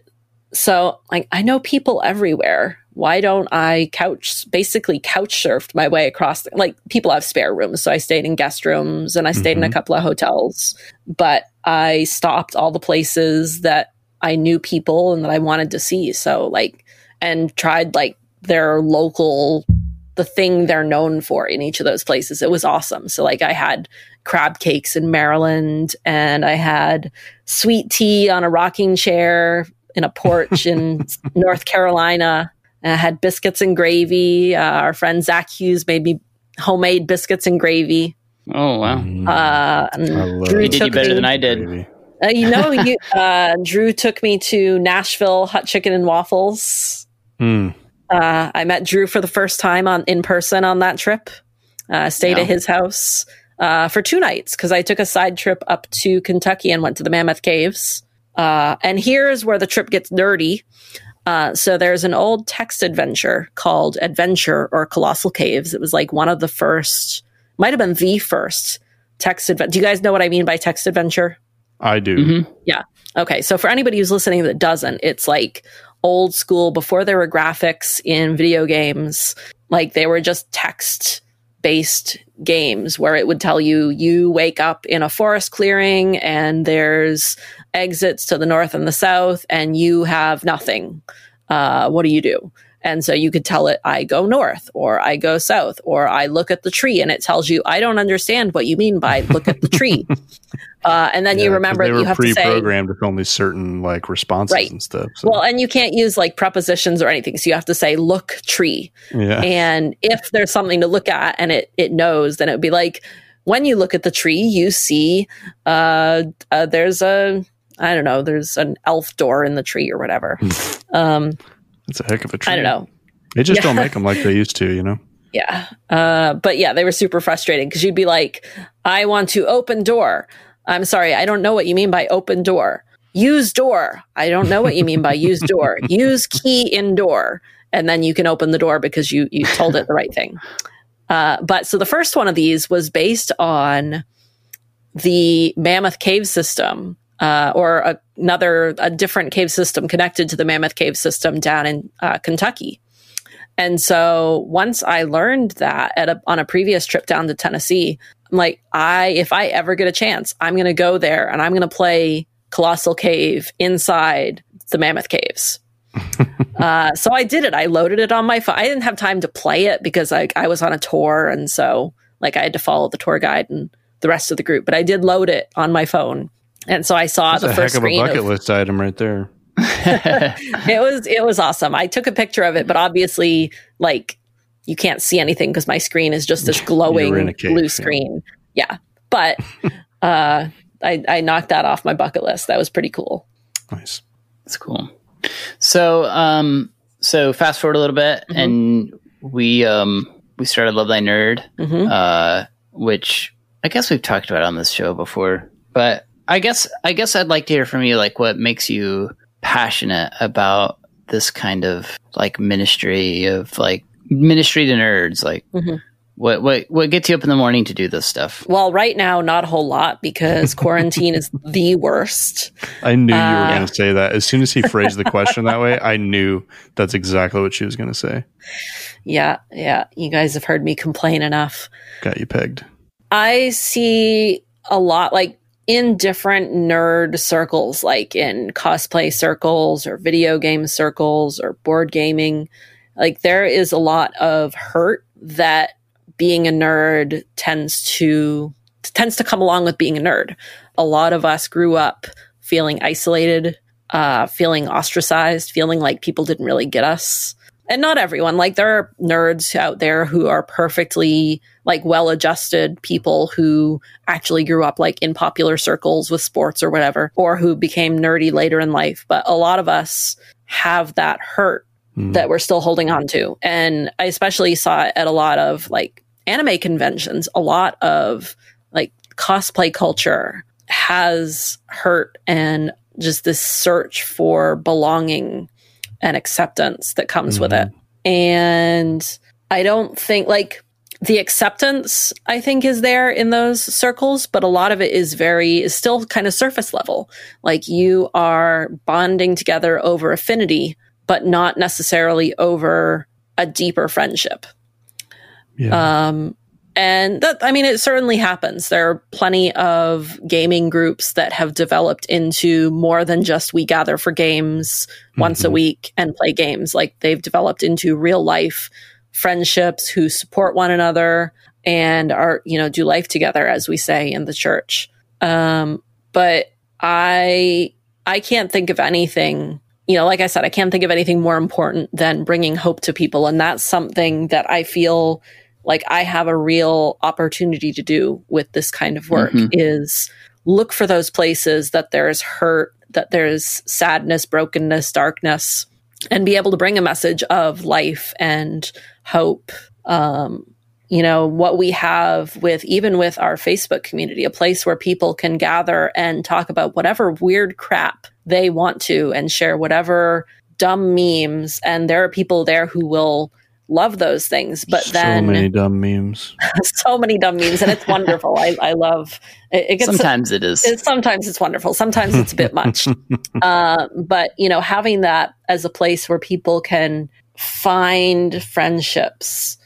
so, like, I know people everywhere why don't I couch, basically couch surfed my way across, the, like people have spare rooms. So I stayed in guest rooms and I stayed mm-hmm. in a mm-hmm. couple of hotels, but I stopped all the places that I knew people and that I wanted to see. So like, and tried like their local, the thing they're known for in each of those places. It was awesome. So like I had crab cakes in Maryland and I had sweet tea on a rocking chair in a porch in North Carolina I had biscuits and gravy. Uh, our friend Zach Hughes made me homemade biscuits and gravy. Oh wow! Uh, Drew did you better me, than I did. Uh, you know, you, uh, Drew took me to Nashville Hot Chicken and Waffles. Mm. I met Drew for the first time on in person on that trip. Uh, stayed yeah. at his house uh, for two nights because I took a side trip up to Kentucky and went to the Mammoth Caves. and here's where the trip gets dirty. Uh, so there's an old text adventure called Adventure or Colossal Caves. It was like one of the first, might have been the first text adventure. Do you guys know what I mean by text adventure? I do. Mm-hmm. Yeah. Okay. So for anybody who's listening that doesn't, it's like old school before there were graphics in video games. Like they were just text based games where it would tell you you wake up in a forest clearing and there's exits to the north and the south and you have nothing. Uh, what do you do? And so you could tell it, I go north or I go south or I look at the tree and it tells you, I don't understand what you mean by look at the tree. Uh, and then yeah, you remember they were you have pre-programmed to programmed with only certain like responses right. and stuff. So. Well, and you can't use like prepositions or anything. So you have to say look tree. Yeah. And if there's something to look at and it, it knows, then it would be like, when you look at the tree, you see, uh, uh there's a, I don't know, there's an elf door in the tree or whatever. um, it's a heck of a tree. I don't know. They just yeah. don't make them like they used to, you know? Yeah. Uh, but yeah, they were super frustrating because you'd be like, I want to open door. I'm sorry, I don't know what you mean by open door. Use door. I don't know what you mean by use door. Use key in door. And then you can open the door because you, you told it the right thing. Uh, but so the first one of these was based on the Mammoth Cave system uh, or a, another a different cave system connected to the Mammoth Cave system down in uh, Kentucky. And so once I learned that at a, on a previous trip down to Tennessee, I'm like, I if I ever get a chance, I'm going to go there and I'm going to play Colossal Cave inside the Mammoth Caves. uh, so I did it. I loaded it on my phone. I didn't have time to play it because I, I was on a tour, and so like I had to follow the tour guide and the rest of the group. But I did load it on my phone and so I saw That's the a first heck of a bucket of, list item right there. it was it was awesome. I took a picture of it, but obviously, like you can't see anything because my screen is just this glowing cave, blue screen. Yeah, yeah. but uh, I I knocked that off my bucket list. That was pretty cool. Nice. That's cool. So um so fast forward a little bit, mm-hmm. and we um we started Love Thy Nerd, mm-hmm. uh, which I guess we've talked about on this show before, but I guess I guess I'd like to hear from you like what makes you passionate about this kind of like ministry of like ministry to nerds like mm-hmm. what what what gets you up in the morning to do this stuff? Well right now not a whole lot because quarantine is the worst. I knew uh, you were going to uh, say that. As soon as he phrased the question that way i knew that's exactly what she was going to say. Yeah yeah. You guys have heard me complain enough. Got you pegged. I see a lot like in different nerd circles, like in cosplay circles or video game circles or board gaming. Like there is a lot of hurt that being a nerd tends to tends to come along with being a nerd. A lot of us grew up feeling isolated, uh, feeling ostracized, feeling like people didn't really get us and not everyone like there are nerds out there who are perfectly like well adjusted people who actually grew up like in popular circles with sports or whatever or who became nerdy later in life but a lot of us have that hurt mm. that we're still holding on to and i especially saw it at a lot of like anime conventions a lot of like cosplay culture has hurt and just this search for belonging and acceptance that comes mm-hmm. with it. Mm-hmm. And I don't think like the acceptance I think is there in those circles, but a lot of it is very is still kind of surface level. Like you are bonding together over affinity, but not necessarily over a deeper friendship. Yeah. Um, and that, I mean, it certainly happens. There are plenty of gaming groups that have developed into more than just we gather for games mm-hmm. once a mm-hmm. week and play games. Like they've developed into real life friendships who support one another and are, you know, do life together, as we say in the church. Um, but I, I can't think of anything you know, like I said, I can't think of anything more important than bringing hope to people. And that's something that I feel like I have a real opportunity to do with this kind of work mm-hmm. is look for those places that there's hurt, that there's sadness, brokenness, darkness, and be able to bring a message of life and hope. Um, you know, what we have with even with our Facebook community, a place where people can gather and talk about whatever weird crap they want to and share whatever dumb memes. And there are people there who will love those things. But so then so many dumb memes, so many dumb memes, and it's wonderful. I, I love it. it gets, sometimes it is. It, sometimes it's wonderful. Sometimes it's a bit much. uh, but you know, having that as a place where people can find friendships.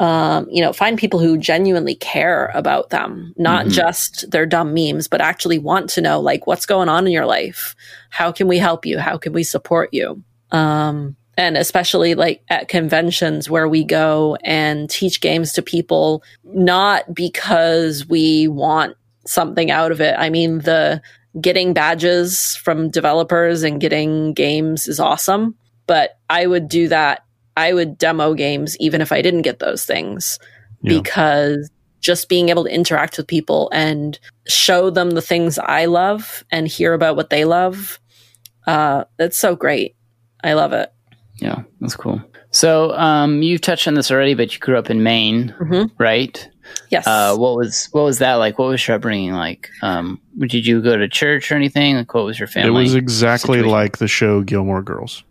Um, you know, find people who genuinely care about them, not mm-hmm. just their dumb memes, but actually want to know like what's going on in your life. How can we help you? How can we support you? Um, and especially like at conventions where we go and teach games to people, not because we want something out of it. I mean, the getting badges from developers and getting games is awesome, but I would do that. I would demo games even if I didn't get those things yeah. because just being able to interact with people and show them the things I love and hear about what they love. Uh, it's so great. I love it. Yeah, that's cool. So um, you've touched on this already, but you grew up in Maine, mm-hmm. right? Yes. Uh, what was what was that like? What was your upbringing like? Um, did you go to church or anything? Like, what was your family? It was exactly situation? like the show Gilmore Girls.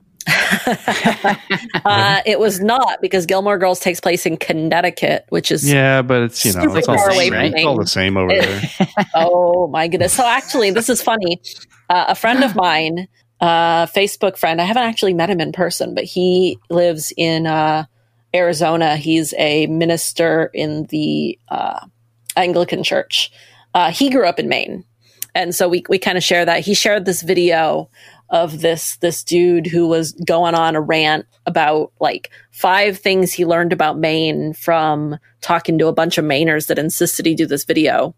Uh, it was not because Gilmore Girls takes place in Connecticut, which is yeah, but it's you know it's all, the same, right? it's all the same over there. oh my goodness! So actually, this is funny. Uh, a friend of mine uh, Facebook friend. I haven't actually met him in person, but he lives in uh, Arizona. He's a minister in the uh, Anglican Church. Uh, he grew up in Maine, and so we we kind of share that. He shared this video of this this dude who was going on a rant about like five things he learned about Maine from talking to a bunch of Mainers that insisted he do this video,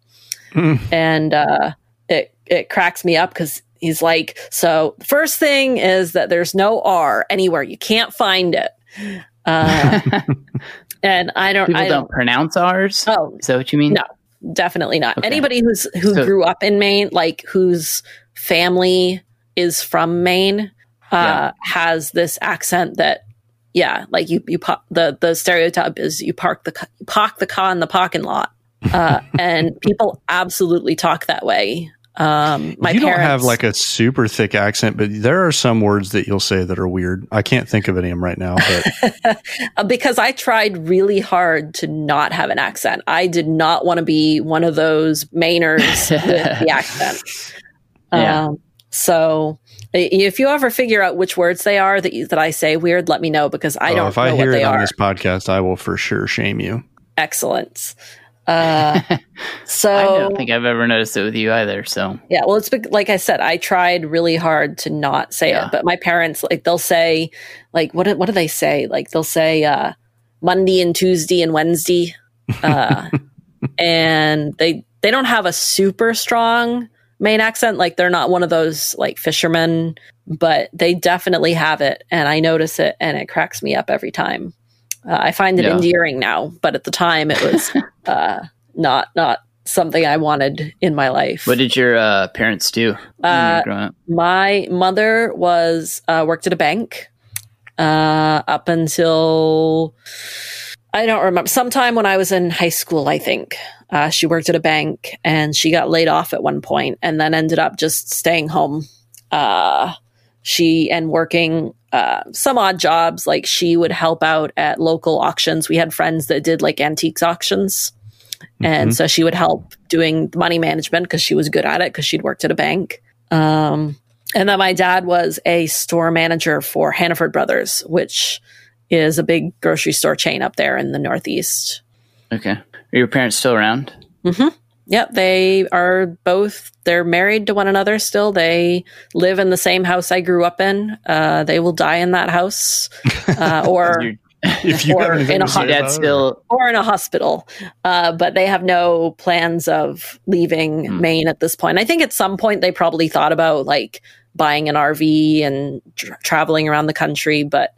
mm. and uh, it it cracks me up because He's like, so the first thing is that there's no R anywhere. You can't find it. Uh, and I don't. People I don't, don't, pronounce R's. Oh, is that what you mean? No, definitely not. Okay. Anybody who's who so, grew up in Maine, like whose family is from Maine, uh, yeah. has this accent that, yeah, like you you pop, the the stereotype is you park the you park the car in the parking lot, uh, and people absolutely talk that way um, my you parents, don't have like a super thick accent, but there are some words that you'll say that are weird. I can't think of any of them right now, but uh, because I tried really hard to not have an accent. I did not want to be one of those Mainers with the accent. Yeah. Um, so if you ever figure out which words they are that you, that I say weird, let me know because I oh, don't. If I hear it on are. this podcast, I will for sure shame you. Excellent. Uh, so I don't think I've ever noticed it with you either. So yeah, well, it's like I said, I tried really hard to not say yeah. it, but my parents like they'll say like what what do they say? Like they'll say uh, Monday and Tuesday and Wednesday, uh, and they they don't have a super strong Maine accent. Like they're not one of those like fishermen, but they definitely have it, and I notice it, and it cracks me up every time. Uh, I find it yeah. endearing now, but at the time it was uh, not not something I wanted in my life. What did your uh, parents do? Uh, my mother was uh, worked at a bank uh, up until I don't remember. Sometime when I was in high school, I think she worked at a bank, and she got laid off at one point, and then ended up just staying home. she and working uh, some odd jobs. Like she would help out at local auctions. We had friends that did like antiques auctions. Mm-hmm. And so she would help doing money management because she was good at it because she'd worked at a bank. Um, and then my dad was a store manager for Hannaford Brothers, which is a big grocery store chain up there in the Northeast. Okay. Are your parents still around? Mm-hmm. Yep, they are both. They're married to one another still. They live in the same house I grew up in. Uh, they will die in that house, uh, or if you or in a ho- still, or in a hospital. Uh, but they have no plans of leaving hmm. Maine at this point. I think at some point they probably thought about like buying an RV and tra- traveling around the country, but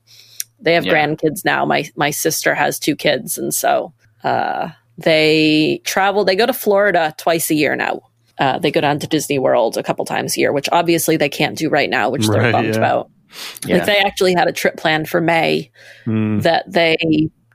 they have yeah. grandkids now. My my sister has two kids, and so. Uh, they travel, they go to Florida twice a year now. Uh, they go down to Disney World a couple times a year, which obviously they can't do right now, which they're bummed yeah. about. Yeah. Like they actually had a trip planned for May mm. that they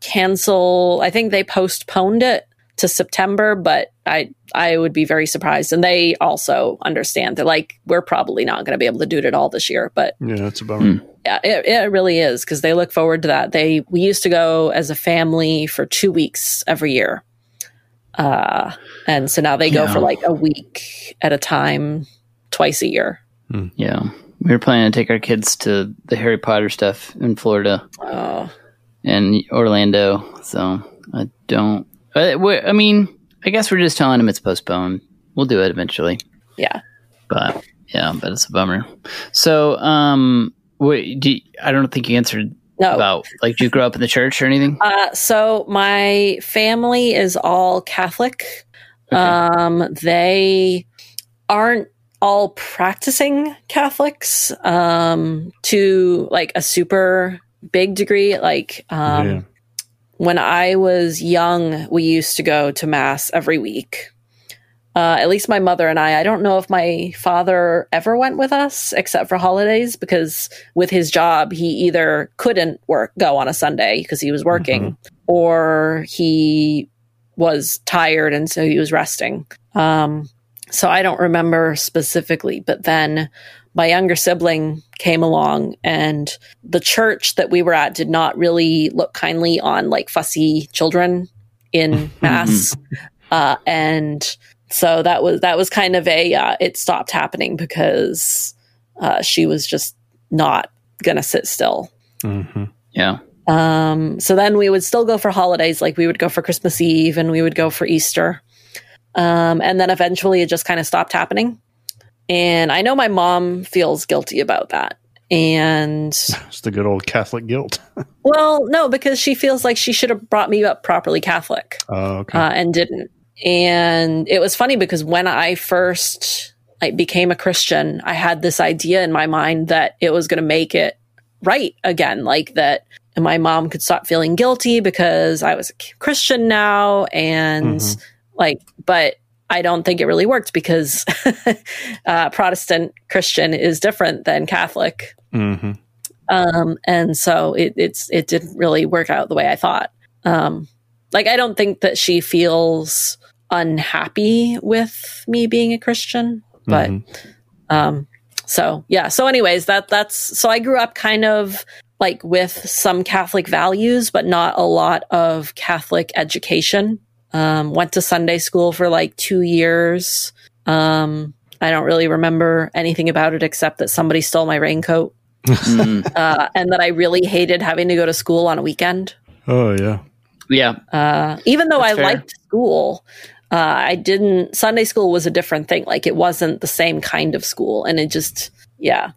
cancel. I think they postponed it to September, but I I would be very surprised. And they also understand. They're like, we're probably not going to be able to do it at all this year. But yeah, that's a bummer. Mm. Yeah, it, it really is because they look forward to that. They we used to go as a family for two weeks every year, uh, and so now they yeah. go for like a week at a time, twice a year. Mm. Yeah, we were planning to take our kids to the Harry Potter stuff in Florida. Oh. And Orlando. So I don't. I, I mean, I guess we're just telling him it's postponed. We'll do it eventually. Yeah. But yeah, but it's a bummer. So, um, wait, you, I don't think you answered no. about like do you grow up in the church or anything? Uh, so my family is all Catholic. Okay. Um, they aren't all practicing Catholics um, to like a super big degree. Like um, yeah. When I was young, we used to go to mass every week. Uh, at least my mother and I. I don't know if my father ever went with us except for holidays because with his job, he either couldn't work, go on a Sunday because he was working, mm-hmm. or he was tired and so he was resting. Um, so I don't remember specifically, but then my younger sibling came along and the church that we were at did not really look kindly on like fussy children in mass. uh, and so that was, that was kind of a, uh, it stopped happening because, uh, she was just not gonna sit still. Mm-hmm. Yeah. Um, so then we would still go for holidays, like we would go for Christmas Eve and we would go for Easter. Um, and then eventually it just kind of stopped happening. And I know my mom feels guilty about that. And it's the good old Catholic guilt. well, no, because she feels like she should have brought me up properly Catholic oh, okay. uh, and didn't. And it was funny because when I first like became a Christian, I had this idea in my mind that it was going to make it right again, like that my mom could stop feeling guilty because I was a Christian now and mm-hmm. like but I don't think it really worked because uh, Protestant Christian is different than Catholic. Mm-hmm. Um, and so it, it's it didn't really work out the way I thought. Um, like I don't think that she feels unhappy with me being a Christian, but mm-hmm. um, so yeah. So anyways, that that's so I grew up kind of like with some Catholic values, but not a lot of Catholic education. Um, went to Sunday school for like two years. Um, I don't really remember anything about it except that somebody stole my raincoat. mm. uh, and that I really hated having to go to school on a weekend. Oh, yeah. Yeah. Uh, even though That's I fair. liked school, uh, I didn't. Sunday school was a different thing. Like it wasn't the same kind of school. And it just, yeah.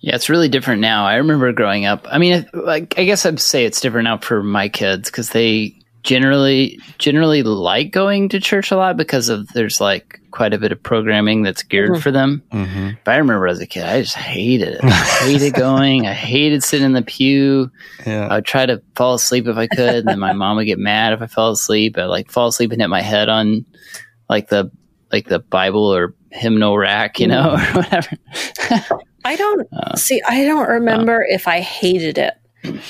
Yeah, it's really different now. I remember growing up. I mean, I, I guess I'd say it's different now for my kids because they generally generally like going to church a lot because of there's like quite a bit of programming that's geared mm-hmm. for them. Mm-hmm. But I remember as a kid, I just hated it. I hated going. I hated sitting in the pew. Yeah. I'd try to fall asleep if I could, and then my mom would get mad if I fell asleep. I'd like fall asleep and hit my head on like the like the Bible or hymnal rack, you know, or whatever. I don't uh, see. I don't remember uh, if I hated it.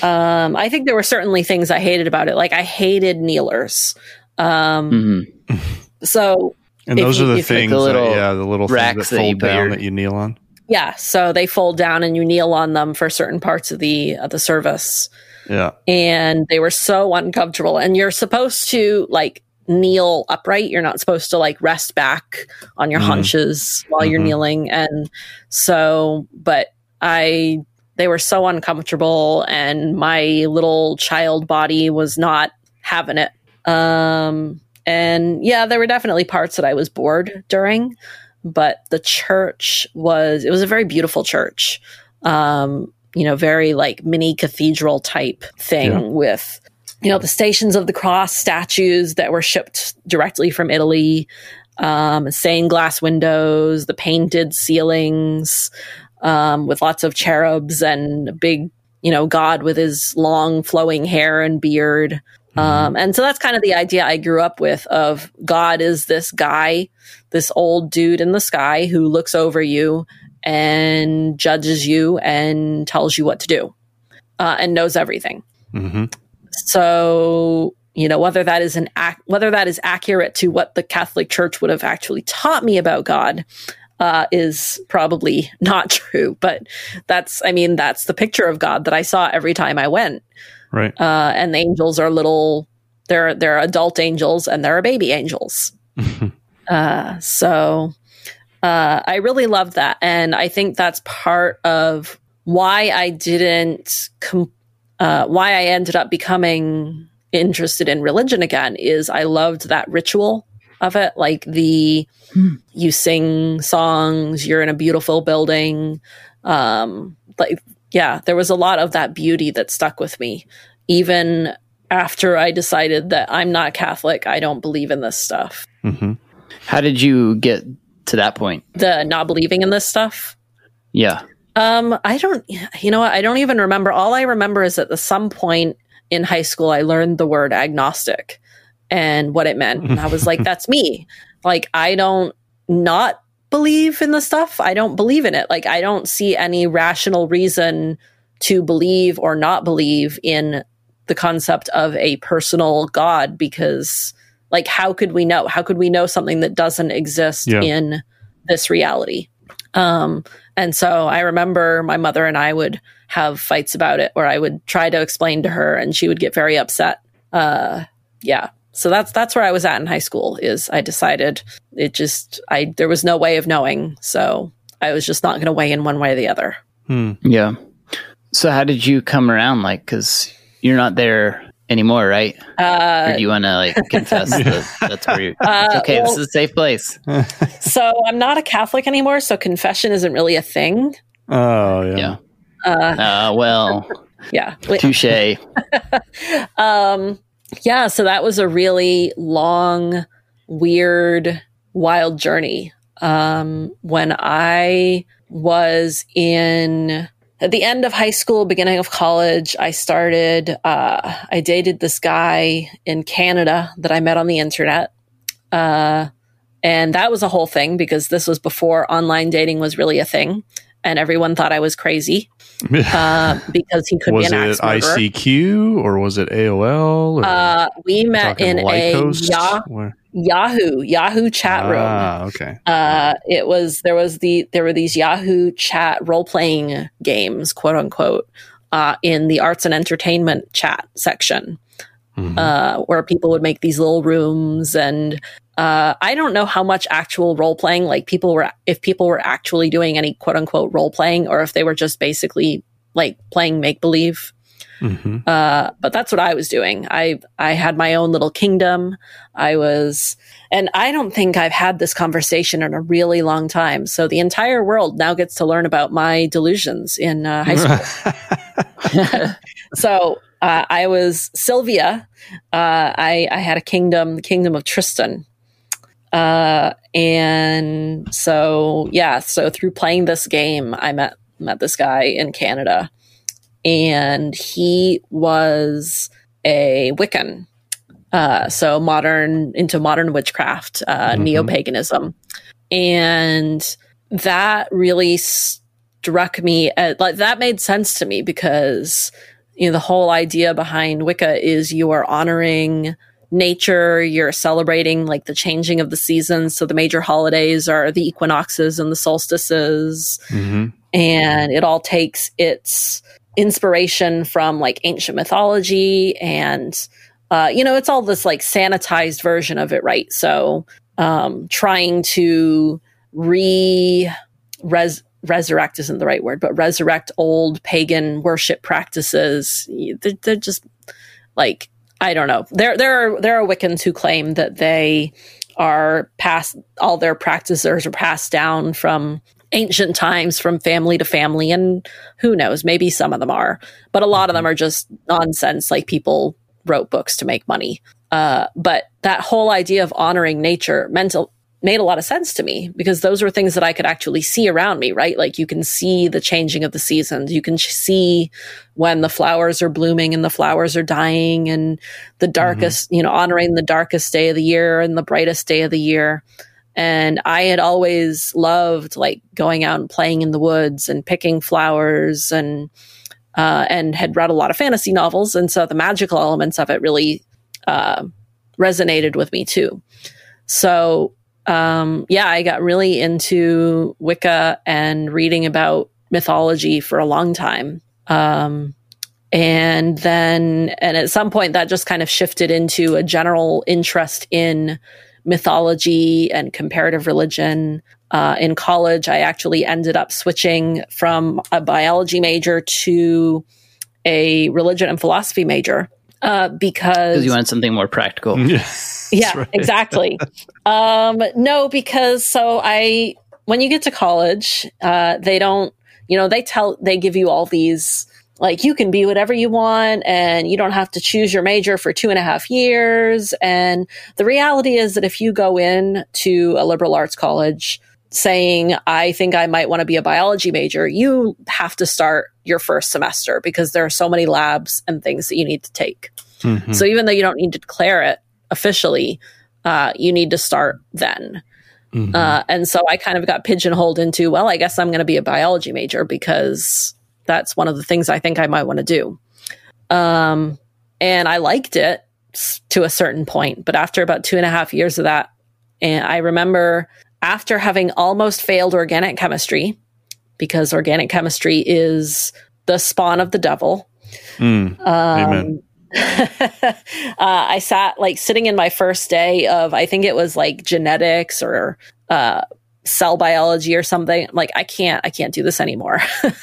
Um, I think there were certainly things I hated about it. Like I hated kneelers. Um, mm-hmm. So, and those you, are the things, the that, yeah, the little things that fold that down your, that you kneel on. Yeah, so they fold down and you kneel on them for certain parts of the of the service. Yeah, and they were so uncomfortable. And you're supposed to like kneel upright. You're not supposed to like rest back on your mm-hmm. hunches while mm-hmm. you're kneeling. And so, but I they were so uncomfortable and my little child body was not having it. Um, and yeah, there were definitely parts that I was bored during, but the church was, it was a very beautiful church. Um, you know, very like mini cathedral type thing yeah. with, you know, the stations of the cross statues that were shipped directly from Italy, um, stained glass windows, the painted ceilings, um, with lots of cherubs and big, you know, God with his long flowing hair and beard. Mm-hmm. Um, and so that's kind of the idea I grew up with of God is this guy, this old dude in the sky who looks over you and judges you and tells you what to do uh, and knows everything. Mm-hmm. So, you know whether that is an ac- whether that is accurate to what the Catholic Church would have actually taught me about God uh, is probably not true. But that's I mean that's the picture of God that I saw every time I went. Right. Uh, and the angels are little. They're they're adult angels and there are baby angels. uh, so uh, I really love that, and I think that's part of why I didn't. Com- uh, why I ended up becoming interested in religion again is I loved that ritual of it, like the hmm. you sing songs, you're in a beautiful building, um, like yeah, there was a lot of that beauty that stuck with me, even after I decided that I'm not Catholic, I don't believe in this stuff. Mm-hmm. How did you get to that point? The not believing in this stuff? Yeah. Um, I don't, you know? I don't even remember. All I remember is that at some point in high school, I learned the word agnostic and what it meant. And I was like, that's me. Like, I don't not believe in the stuff. I don't believe in it. Like, I don't see any rational reason to believe or not believe in the concept of a personal God because, like, how could we know? How could we know something that doesn't exist yeah. in this reality? Um, and so I remember my mother and I would have fights about it where I would try to explain to her and she would get very upset. Uh, yeah. So that's that's where I was at in high school is I decided it just I there was no way of knowing. So I was just not going to weigh in one way or the other. Hmm. Yeah. So how did you come around like cuz you're not there anymore, right? Uh, or do you want to like confess that that's where you're? Uh, okay, well, this is a safe place. so I'm not a Catholic anymore, so confession isn't really a thing. Oh yeah. Yeah. Uh, uh well. Yeah. Touche. um. Yeah. So that was a really long, weird, wild journey. Um. When I was in at the end of high school, beginning of college, I started, uh, I dated this guy in Canada that I met on the internet. Uh, and that was a whole thing because this was before online dating was really a thing. And everyone thought I was crazy uh, because he could was be an it ICQ or was it AOL? Uh, we met in a Yahoo. Yahoo Yahoo chat room. Ah, okay. Uh, it was there was the there were these Yahoo chat role playing games, quote unquote, uh, in the arts and entertainment chat section, mm-hmm. uh, where people would make these little rooms and. Uh, I don't know how much actual role playing, like people were, if people were actually doing any quote unquote role playing, or if they were just basically like playing make believe. Mm-hmm. Uh, but that's what I was doing. I I had my own little kingdom. I was, and I don't think I've had this conversation in a really long time. So the entire world now gets to learn about my delusions in uh, high school. so uh, I was Sylvia. Uh, I I had a kingdom, the kingdom of Tristan. Uh, and so yeah, so through playing this game, I met met this guy in Canada and he was a Wiccan. Uh, so modern into modern witchcraft, uh, mm-hmm. neo paganism, and that really struck me. At, like that made sense to me because you know the whole idea behind Wicca is you are honoring nature, you're celebrating like the changing of the seasons. So the major holidays are the equinoxes and the solstices, mm-hmm. and it all takes its inspiration from like ancient mythology and uh, you know it's all this like sanitized version of it right so um, trying to re res resurrect isn't the right word but resurrect old pagan worship practices they're, they're just like i don't know there there are there are wiccans who claim that they are passed all their practices are passed down from ancient times from family to family. And who knows, maybe some of them are, but a lot of them are just nonsense. Like people wrote books to make money. Uh, but that whole idea of honoring nature mental made a lot of sense to me because those were things that I could actually see around me, right? Like you can see the changing of the seasons. You can see when the flowers are blooming and the flowers are dying and the mm-hmm. darkest, mm-hmm. you know, honoring the darkest day of the year and the brightest day of the year. And I had always loved like going out and playing in the woods and picking flowers and, uh, and had read a lot of fantasy novels. And so the magical elements of it really uh, resonated with me too. So um, yeah, I got really into Wicca and reading about mythology for a long time. Um, and then, and at some point, that just kind of shifted into a general interest in mythology and comparative religion. Uh, in college, I actually ended up switching from a biology major to a religion and philosophy major uh, because you want something more practical. yeah, right. exactly. um, no, because so I, when you get to college, uh, they don't, you know, they tell, they give you all these like you can be whatever you want and you don't have to choose your major for two and a half years. And the reality is that if you go in to a liberal arts college saying, I think I might want to be a biology major, you have to start your first semester because there are so many labs and things that you need to take. Mm-hmm. So even though you don't need to declare it officially, uh, you need to start then. Mm-hmm. Uh, and so I kind of got pigeonholed into, well, I guess I'm going to be a biology major because that's one of the things I think I might want to do. Um, and I liked it to a certain point, but after about two and a half years of that, and I remember after having almost failed organic chemistry, because organic chemistry is the spawn of the devil. Mm, um, amen. uh, I sat like sitting in my first day of, I think it was like genetics or uh, cell biology or something like i can't i can't do this anymore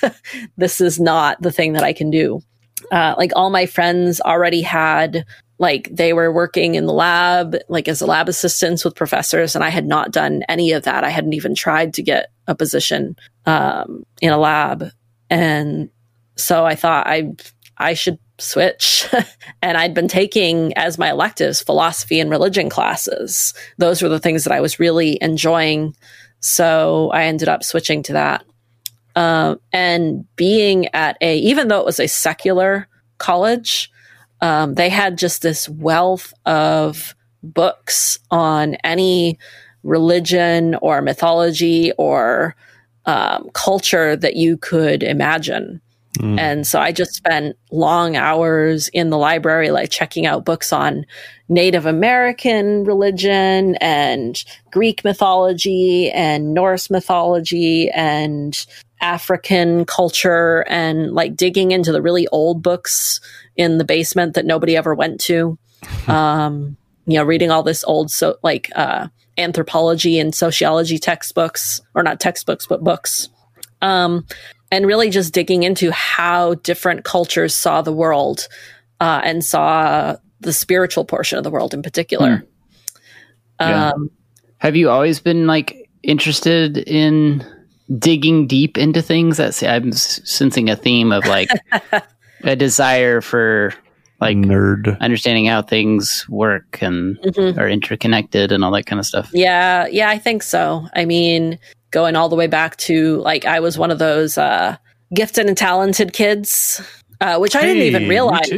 this is not the thing that i can do uh, like all my friends already had like they were working in the lab like as a lab assistants with professors and i had not done any of that. I hadn't even tried to get a position um, in a lab. And so i thought i i should switch. And i'd been taking as my electives philosophy and religion classes. Those were the things that i was really enjoying. So I ended up switching to that. Um, and being at a, even though it was a secular college, um, they had just this wealth of books on any religion or mythology or um, culture that you could imagine. Mm. And so I just spent long hours in the library, like checking out books on Native American religion and Greek mythology and Norse mythology and African culture and like digging into the really old books in the basement that nobody ever went to. um, you know, reading all this old, so like, uh, anthropology and sociology textbooks, or not textbooks, but books. Um, and really just digging into how different cultures saw the world uh, and saw the spiritual portion of the world in particular. Hmm. Yeah. Um, Have you always been like interested in digging deep into things? That's I'm sensing a theme of like a desire for like nerd understanding how things work and mm-hmm. are interconnected and all that kind of stuff. Yeah, yeah, I think so. I mean, going all the way back to like I was one of those uh, gifted and talented kids, uh, which I didn't even realize.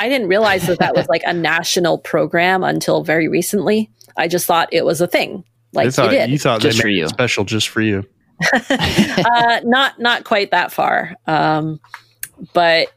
I didn't realize that that was like a national program until very recently. I just thought it was a thing. Like thought, you did. You thought just they made it special just for you. uh, not not quite that far. Um, but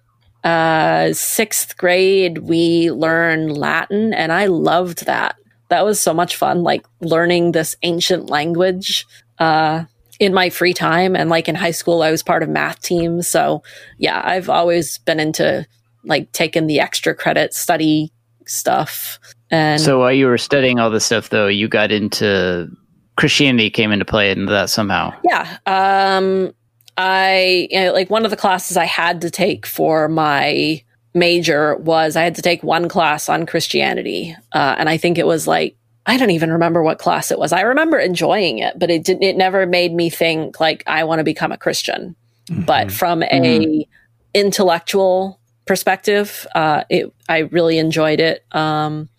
uh, sixth grade we learned Latin, and I loved that. That was so much fun, like learning this ancient language uh, in my free time. And like in high school, I was part of math teams. So yeah, I've always been into like taking the extra credit study stuff. And so while you were studying all this stuff, though, you got into Christianity came into play into that somehow. Yeah. Um, I you know, like one of the classes I had to take for my major was I had to take one class on Christianity, uh, and I think it was like I don't even remember what class it was. I remember enjoying it, but it didn't. It never made me think like I want to become a Christian. Mm-hmm. But from a mm-hmm. intellectual perspective, uh, it I really enjoyed it. Um,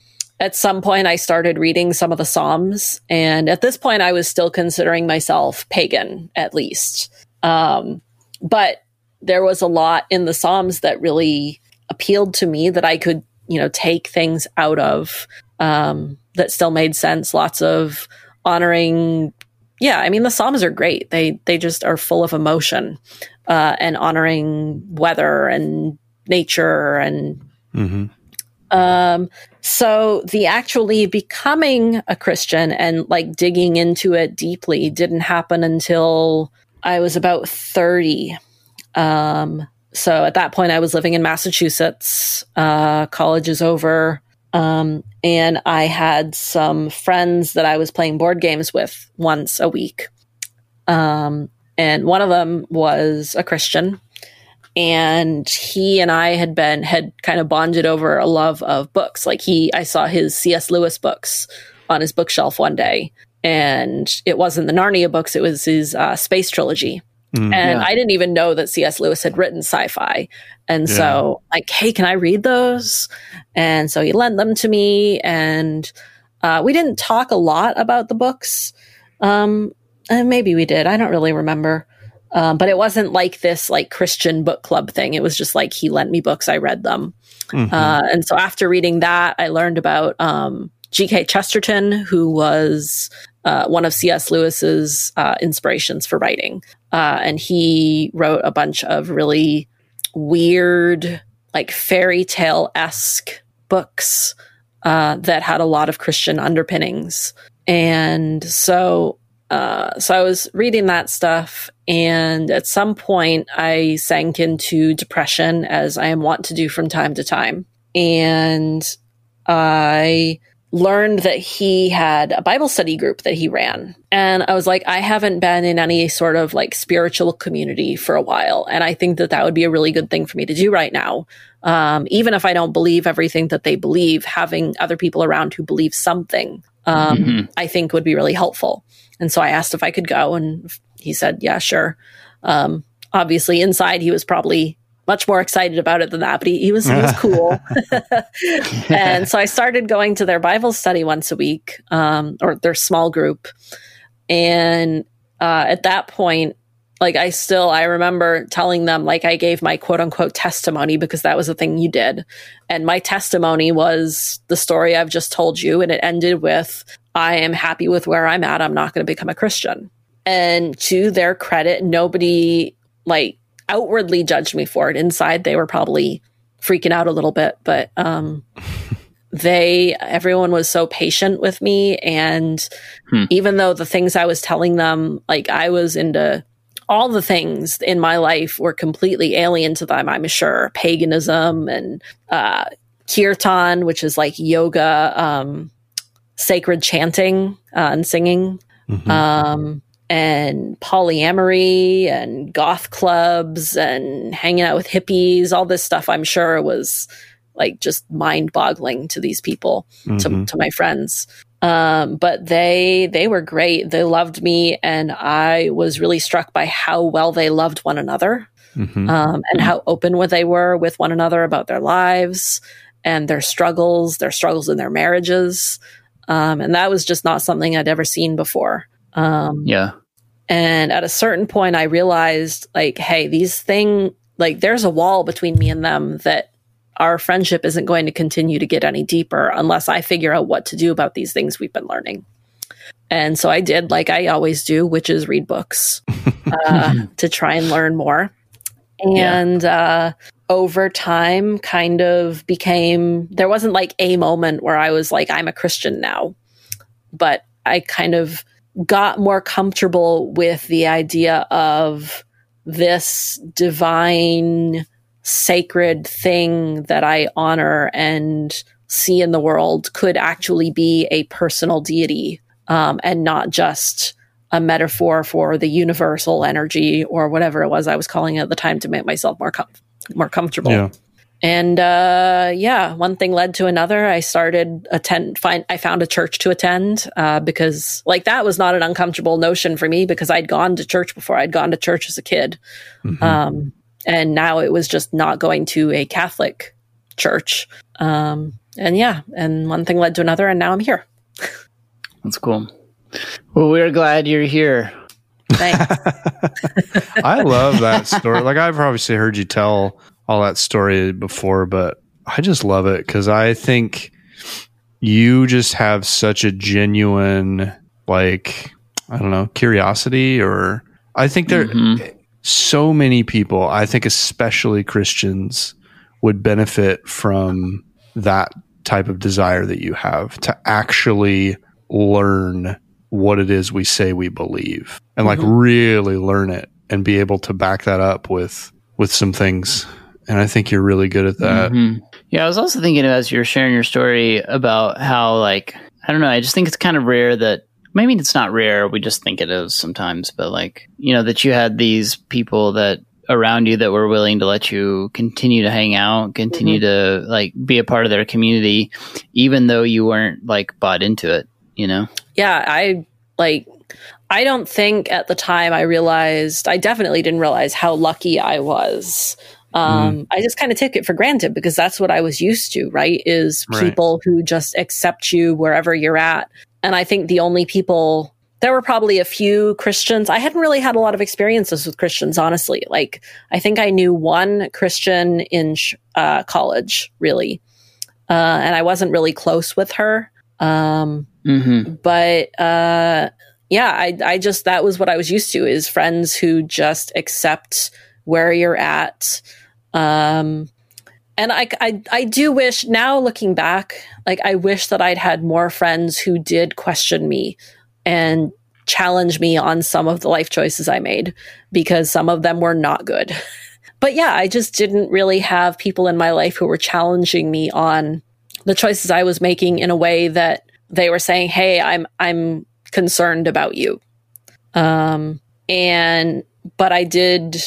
at some point, I started reading some of the Psalms, and at this point, I was still considering myself pagan, at least. Um, but there was a lot in the Psalms that really appealed to me that I could, you know, take things out of. Um, that still made sense. Lots of honoring. Yeah, I mean the Psalms are great. They they just are full of emotion uh, and honoring weather and nature and. Mm-hmm. Um, so the actually becoming a Christian and like digging into it deeply didn't happen until I was about 30. Um, so at that point, I was living in Massachusetts. Uh, college is over. Um, and I had some friends that I was playing board games with once a week. Um, and one of them was a Christian and he and I had been had kind of bonded over a love of books. Like he, I saw his C.S. Lewis books on his bookshelf one day, and it wasn't the Narnia books; it was his uh, space trilogy. Mm, and yeah. I didn't even know that C.S. Lewis had written sci-fi, and yeah. so like, hey, can I read those? And so he lent them to me, and uh, we didn't talk a lot about the books. Um, and maybe we did. I don't really remember. Um, but it wasn't like this like Christian book club thing. It was just like he lent me books, I read them. Mm-hmm. Uh, and so after reading that, I learned about um, G.K. Chesterton, who was uh, one of C.S. Lewis's uh, inspirations for writing. Uh, and he wrote a bunch of really weird, like fairy tale esque books uh, that had a lot of Christian underpinnings. And so uh, so I was reading that stuff, and at some point, I sank into depression, as I am wont to do from time to time. And I learned that he had a Bible study group that he ran. And I was like, I haven't been in any sort of like spiritual community for a while. And I think that that would be a really good thing for me to do right now. Um, even if I don't believe everything that they believe, having other people around who believe something, um, mm-hmm. I think would be really helpful. And so I asked if I could go, and he said, "Yeah, sure." Um, obviously, inside he was probably much more excited about it than that, but he, he was he was cool. and so I started going to their Bible study once a week, um, or their small group. And uh, at that point, like I still I remember telling them like I gave my quote unquote testimony because that was the thing you did. And my testimony was the story I've just told you and it ended with I am happy with where I'm at. I'm not going to become a Christian. And to their credit, nobody like outwardly judged me for it. Inside, they were probably freaking out a little bit, but um, they, everyone was so patient with me. And hmm. even though the things I was telling them, like I was into all the things in my life were completely alien to them, I'm sure. Paganism and uh, kirtan, which is like yoga. Um, sacred chanting uh, and singing, mm-hmm. um, and polyamory and goth clubs and hanging out with hippies. All this stuff, I'm sure, was like just mind boggling to these people, mm-hmm. to, to my friends. Um, but they they were great. They loved me, and I was really struck by how well they loved one another, mm-hmm. um, and how open they were with one another about their lives and their struggles, their struggles in their marriages. Um, and that was just not something I'd ever seen before. Um, yeah. And at a certain point, I realized, like, hey, these thing, like, there's a wall between me and them that our friendship isn't going to continue to get any deeper unless I figure out what to do about these things we've been learning. And so I did, like I always do, which is read books uh, to try and learn more. And yeah. uh, over time kind of became there wasn't like a moment where I was like, I'm a Christian now. But I kind of got more comfortable with the idea of this divine, sacred thing that I honor and see in the world could actually be a personal deity um, and not just a metaphor for the universal energy or whatever it was I was calling it at the time to make myself more com- more comfortable. Yeah. And uh, yeah, one thing led to another. I started attend. Find I found a church to attend uh, because like that was not an uncomfortable notion for me because I'd gone to church before. I'd gone to church as a kid, mm-hmm. um, and now it was just not going to a Catholic church. Um, and yeah, and one thing led to another, and now I'm here. That's cool. Well, we're glad you're here. I love that story. Like I've obviously heard you tell all that story before, but I just love it because I think you just have such a genuine, like, I don't know, curiosity or I think there mm-hmm. so many people, I think especially Christians would benefit from that type of desire that you have to actually learn what it is we say we believe and like mm-hmm. really learn it and be able to back that up with with some things and i think you're really good at that mm-hmm. yeah i was also thinking as you're sharing your story about how like i don't know i just think it's kind of rare that maybe it's not rare we just think it is sometimes but like you know that you had these people that around you that were willing to let you continue to hang out, continue mm-hmm. to like be a part of their community, even though you weren't like bought into it, you know? Yeah, I like, I don't think at the time I realized, I definitely didn't realize how lucky I was. Um, mm. I just kind of took it for granted because that's what I was used to, right? Is people right. who just accept you wherever you're at. And I think the only people there were probably a few Christians. I hadn't really had a lot of experiences with Christians, honestly. Like, I think I knew one Christian in uh, college, really. Uh, and I wasn't really close with her. Um, mm-hmm. But uh, yeah, I, I just, that was what I was used to is friends who just accept where you're at. Um, and I, I, I do wish now looking back, like I wish that I'd had more friends who did question me and challenge me on some of the life choices I made because some of them were not good. but yeah, I just didn't really have people in my life who were challenging me on the choices I was making in a way that they were saying, "Hey, I'm I'm concerned about you." Um and but I did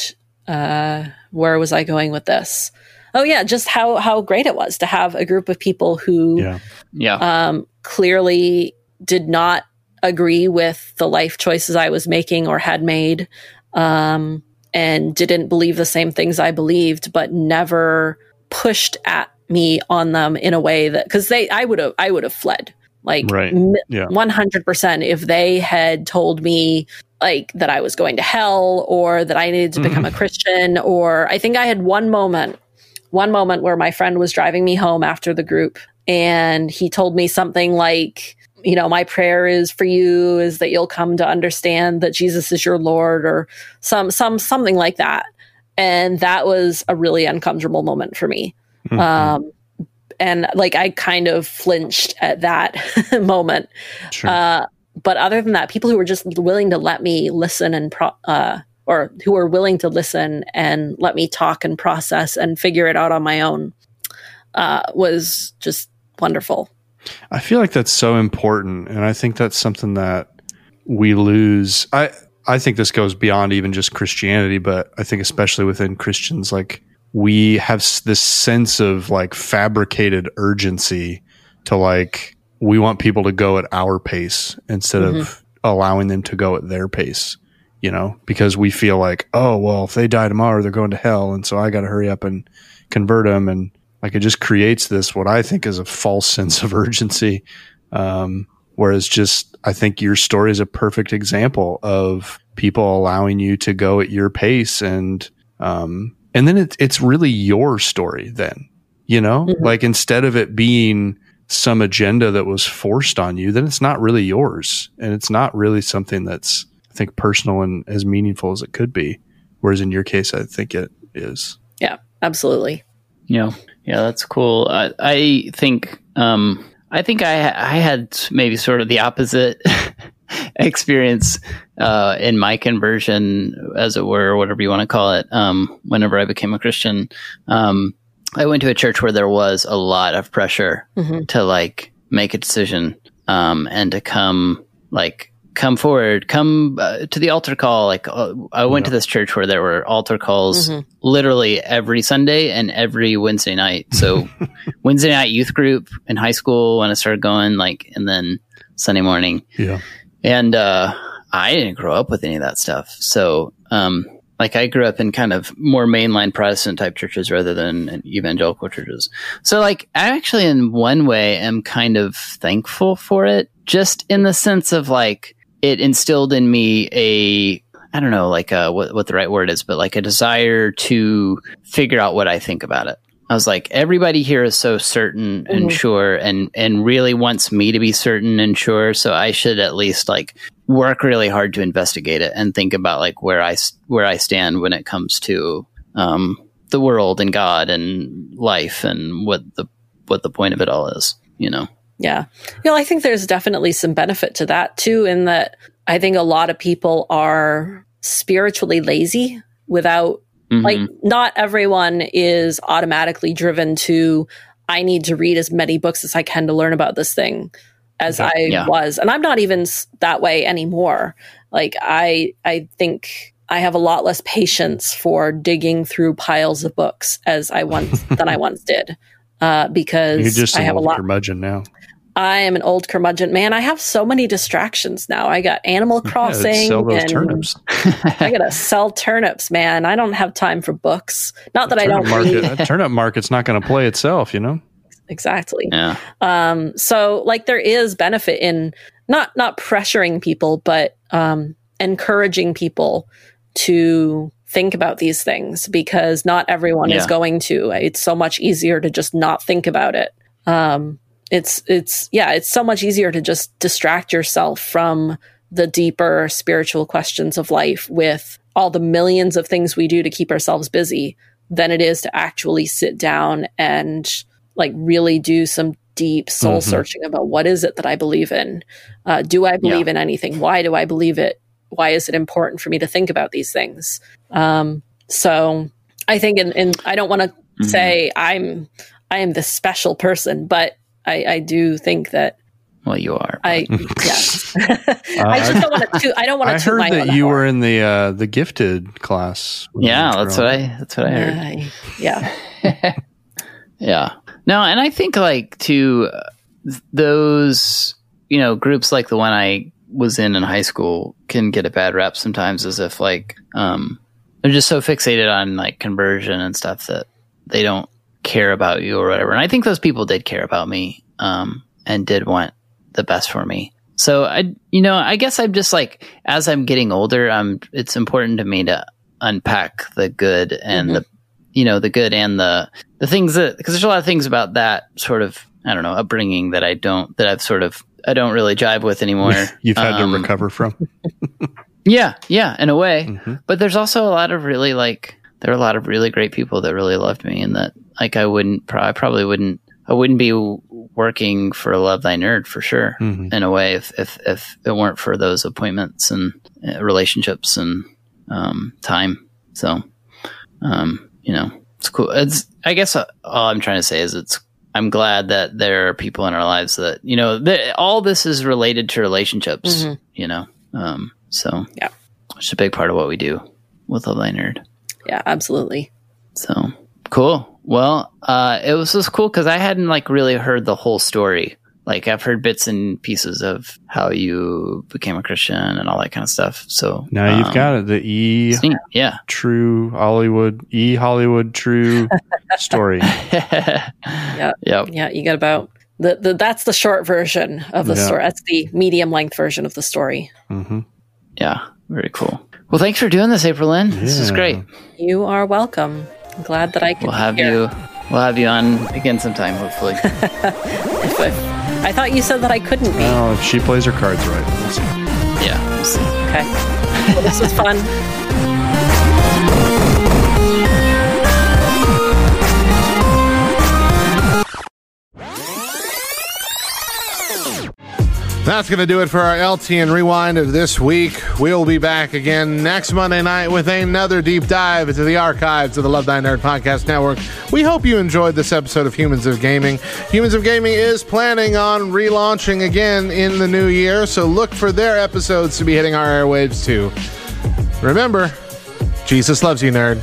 uh where was I going with this? Oh yeah, just how how great it was to have a group of people who yeah, yeah. um clearly did not agree with the life choices I was making or had made, um, and didn't believe the same things I believed, but never pushed at me on them in a way that because they I would have I would have fled like right. yeah. 100% if they had told me like that I was going to hell or that I needed to become a Christian or I think I had one moment one moment where my friend was driving me home after the group and he told me something like you know, my prayer is for you is that you'll come to understand that Jesus is your Lord or some, some, something like that. And that was a really uncomfortable moment for me. Mm-hmm. Um, and like I kind of flinched at that moment. Sure. Uh, but other than that, people who were just willing to let me listen and pro- uh, or who were willing to listen and let me talk and process and figure it out on my own uh, was just wonderful. I feel like that's so important, and I think that's something that we lose. I I think this goes beyond even just Christianity, but I think especially within Christians, like we have this sense of like fabricated urgency to like we want people to go at our pace instead mm-hmm. of allowing them to go at their pace. You know, because we feel like, oh well, if they die tomorrow, they're going to hell, and so I got to hurry up and convert them and like it just creates this what I think is a false sense of urgency. Um, whereas just I think your story is a perfect example of people allowing you to go at your pace and um, and then it, it's really your story then you know mm-hmm. like instead of it being some agenda that was forced on you then it's not really yours. And it's not really something that's i think personal and as meaningful as it could be. Whereas in your case i think it is. Yeah absolutely. Yeah. Yeah, that's cool. I, I think um, I think I I had maybe sort of the opposite experience uh, in my conversion, as it were, or whatever you want to call it. Um, whenever I became a Christian, um, I went to a church where there was a lot of pressure mm-hmm. to like make a decision um, and to come like come forward, come uh, to the altar call. Like uh, I went yeah. to this church where there were altar calls mm-hmm. literally every Sunday and every Wednesday night. So Wednesday night youth group in high school when I started going, like, and then Sunday morning. Yeah. And uh, I didn't grow up with any of that stuff. So, um, like I grew up in kind of more mainline Protestant type churches rather than evangelical churches. So like I actually in one way am kind of thankful for it just in the sense of like it instilled in me a I don't know, like a, what what the right word is, but like a desire to figure out what I think about it. I was like, everybody here is so certain mm-hmm. and sure, and and really wants me to be certain and sure. So I should at least like work really hard to investigate it and think about like where I where I stand when it comes to um, the world and God and life and what the what the point of it all is, you know. Yeah. You know, I think there's definitely some benefit to that too, in that I think a lot of people are spiritually lazy without, mm-hmm. like, not everyone is automatically driven to, I need to read as many books as I can to learn about this thing as I yeah. was. And I'm not even that way anymore. Like, I, I think I have a lot less patience for digging through piles of books as I once than I once did. Uh, because You're just I have a lot curmudgeon now. I am an old curmudgeon. Man, I have so many distractions now. I got Animal Crossing. Yeah, sell those turnips. I gotta sell turnips, man. I don't have time for books. Not that I don't market, read. turnip market's not going to play itself, you know. Exactly. Yeah. Um. So, like, there is benefit in not not pressuring people, but um, encouraging people to think about these things because not everyone yeah. is going to. It's so much easier to just not think about it. Um, it's it's yeah it's so much easier to just distract yourself from the deeper spiritual questions of life with all the millions of things we do to keep ourselves busy than it is to actually sit down and like really do some deep soul mm-hmm. searching about what is it that I believe in? Uh, do I believe yeah. in anything? Why do I believe it? Why is it important for me to think about these things? Um, so I think, and I don't want to mm-hmm. say I'm I am the special person, but I, I do think that. Well, you are. I yes. I just don't want to. I don't want to. I heard that you were in the uh, the gifted class. Yeah, that's what I. That's what I heard. Uh, yeah. yeah. No, and I think like to those you know groups like the one I was in in high school can get a bad rap sometimes, as if like um, they're just so fixated on like conversion and stuff that they don't care about you or whatever. And I think those people did care about me um, and did want the best for me. So I, you know, I guess I'm just like as I'm getting older, I'm. It's important to me to unpack the good and mm-hmm. the, you know, the good and the the things that because there's a lot of things about that sort of I don't know upbringing that I don't that I've sort of I don't really jive with anymore. You've had um, to recover from. yeah, yeah, in a way. Mm-hmm. But there's also a lot of really like there are a lot of really great people that really loved me and that like I wouldn't I probably wouldn't I wouldn't be working for Love Thy Nerd for sure mm-hmm. in a way if, if if it weren't for those appointments and uh, relationships and um, time. So um, you know it's cool. It's I guess uh, all I'm trying to say is it's I'm glad that there are people in our lives that you know all this is related to relationships. Mm-hmm. You know, um, so yeah, it's a big part of what we do with Love Thy Nerd. Yeah, absolutely. So cool. Well, uh, it was just cool because I hadn't like really heard the whole story. Like I've heard bits and pieces of how you became a Christian and all that kind of stuff. So now um, you've got it. The E, yeah, true Hollywood, E Hollywood true story. yeah, yep. yeah. You got about the, the that's the short version of the yeah. story. That's the medium length version of the story. Mm-hmm. Yeah, very cool. Well, thanks for doing this, April Lynn. Yeah. This is great. You are welcome. I'm glad that I could. We'll have you. We'll have you on again sometime, hopefully. I thought you said that I couldn't be. Well, if she plays her cards right, we'll see. Yeah, we'll see. Okay. Well, this was fun. That's going to do it for our LTN Rewind of this week. We'll be back again next Monday night with another deep dive into the archives of the Love Thy Nerd Podcast Network. We hope you enjoyed this episode of Humans of Gaming. Humans of Gaming is planning on relaunching again in the new year, so look for their episodes to be hitting our airwaves too. Remember, Jesus loves you, nerd.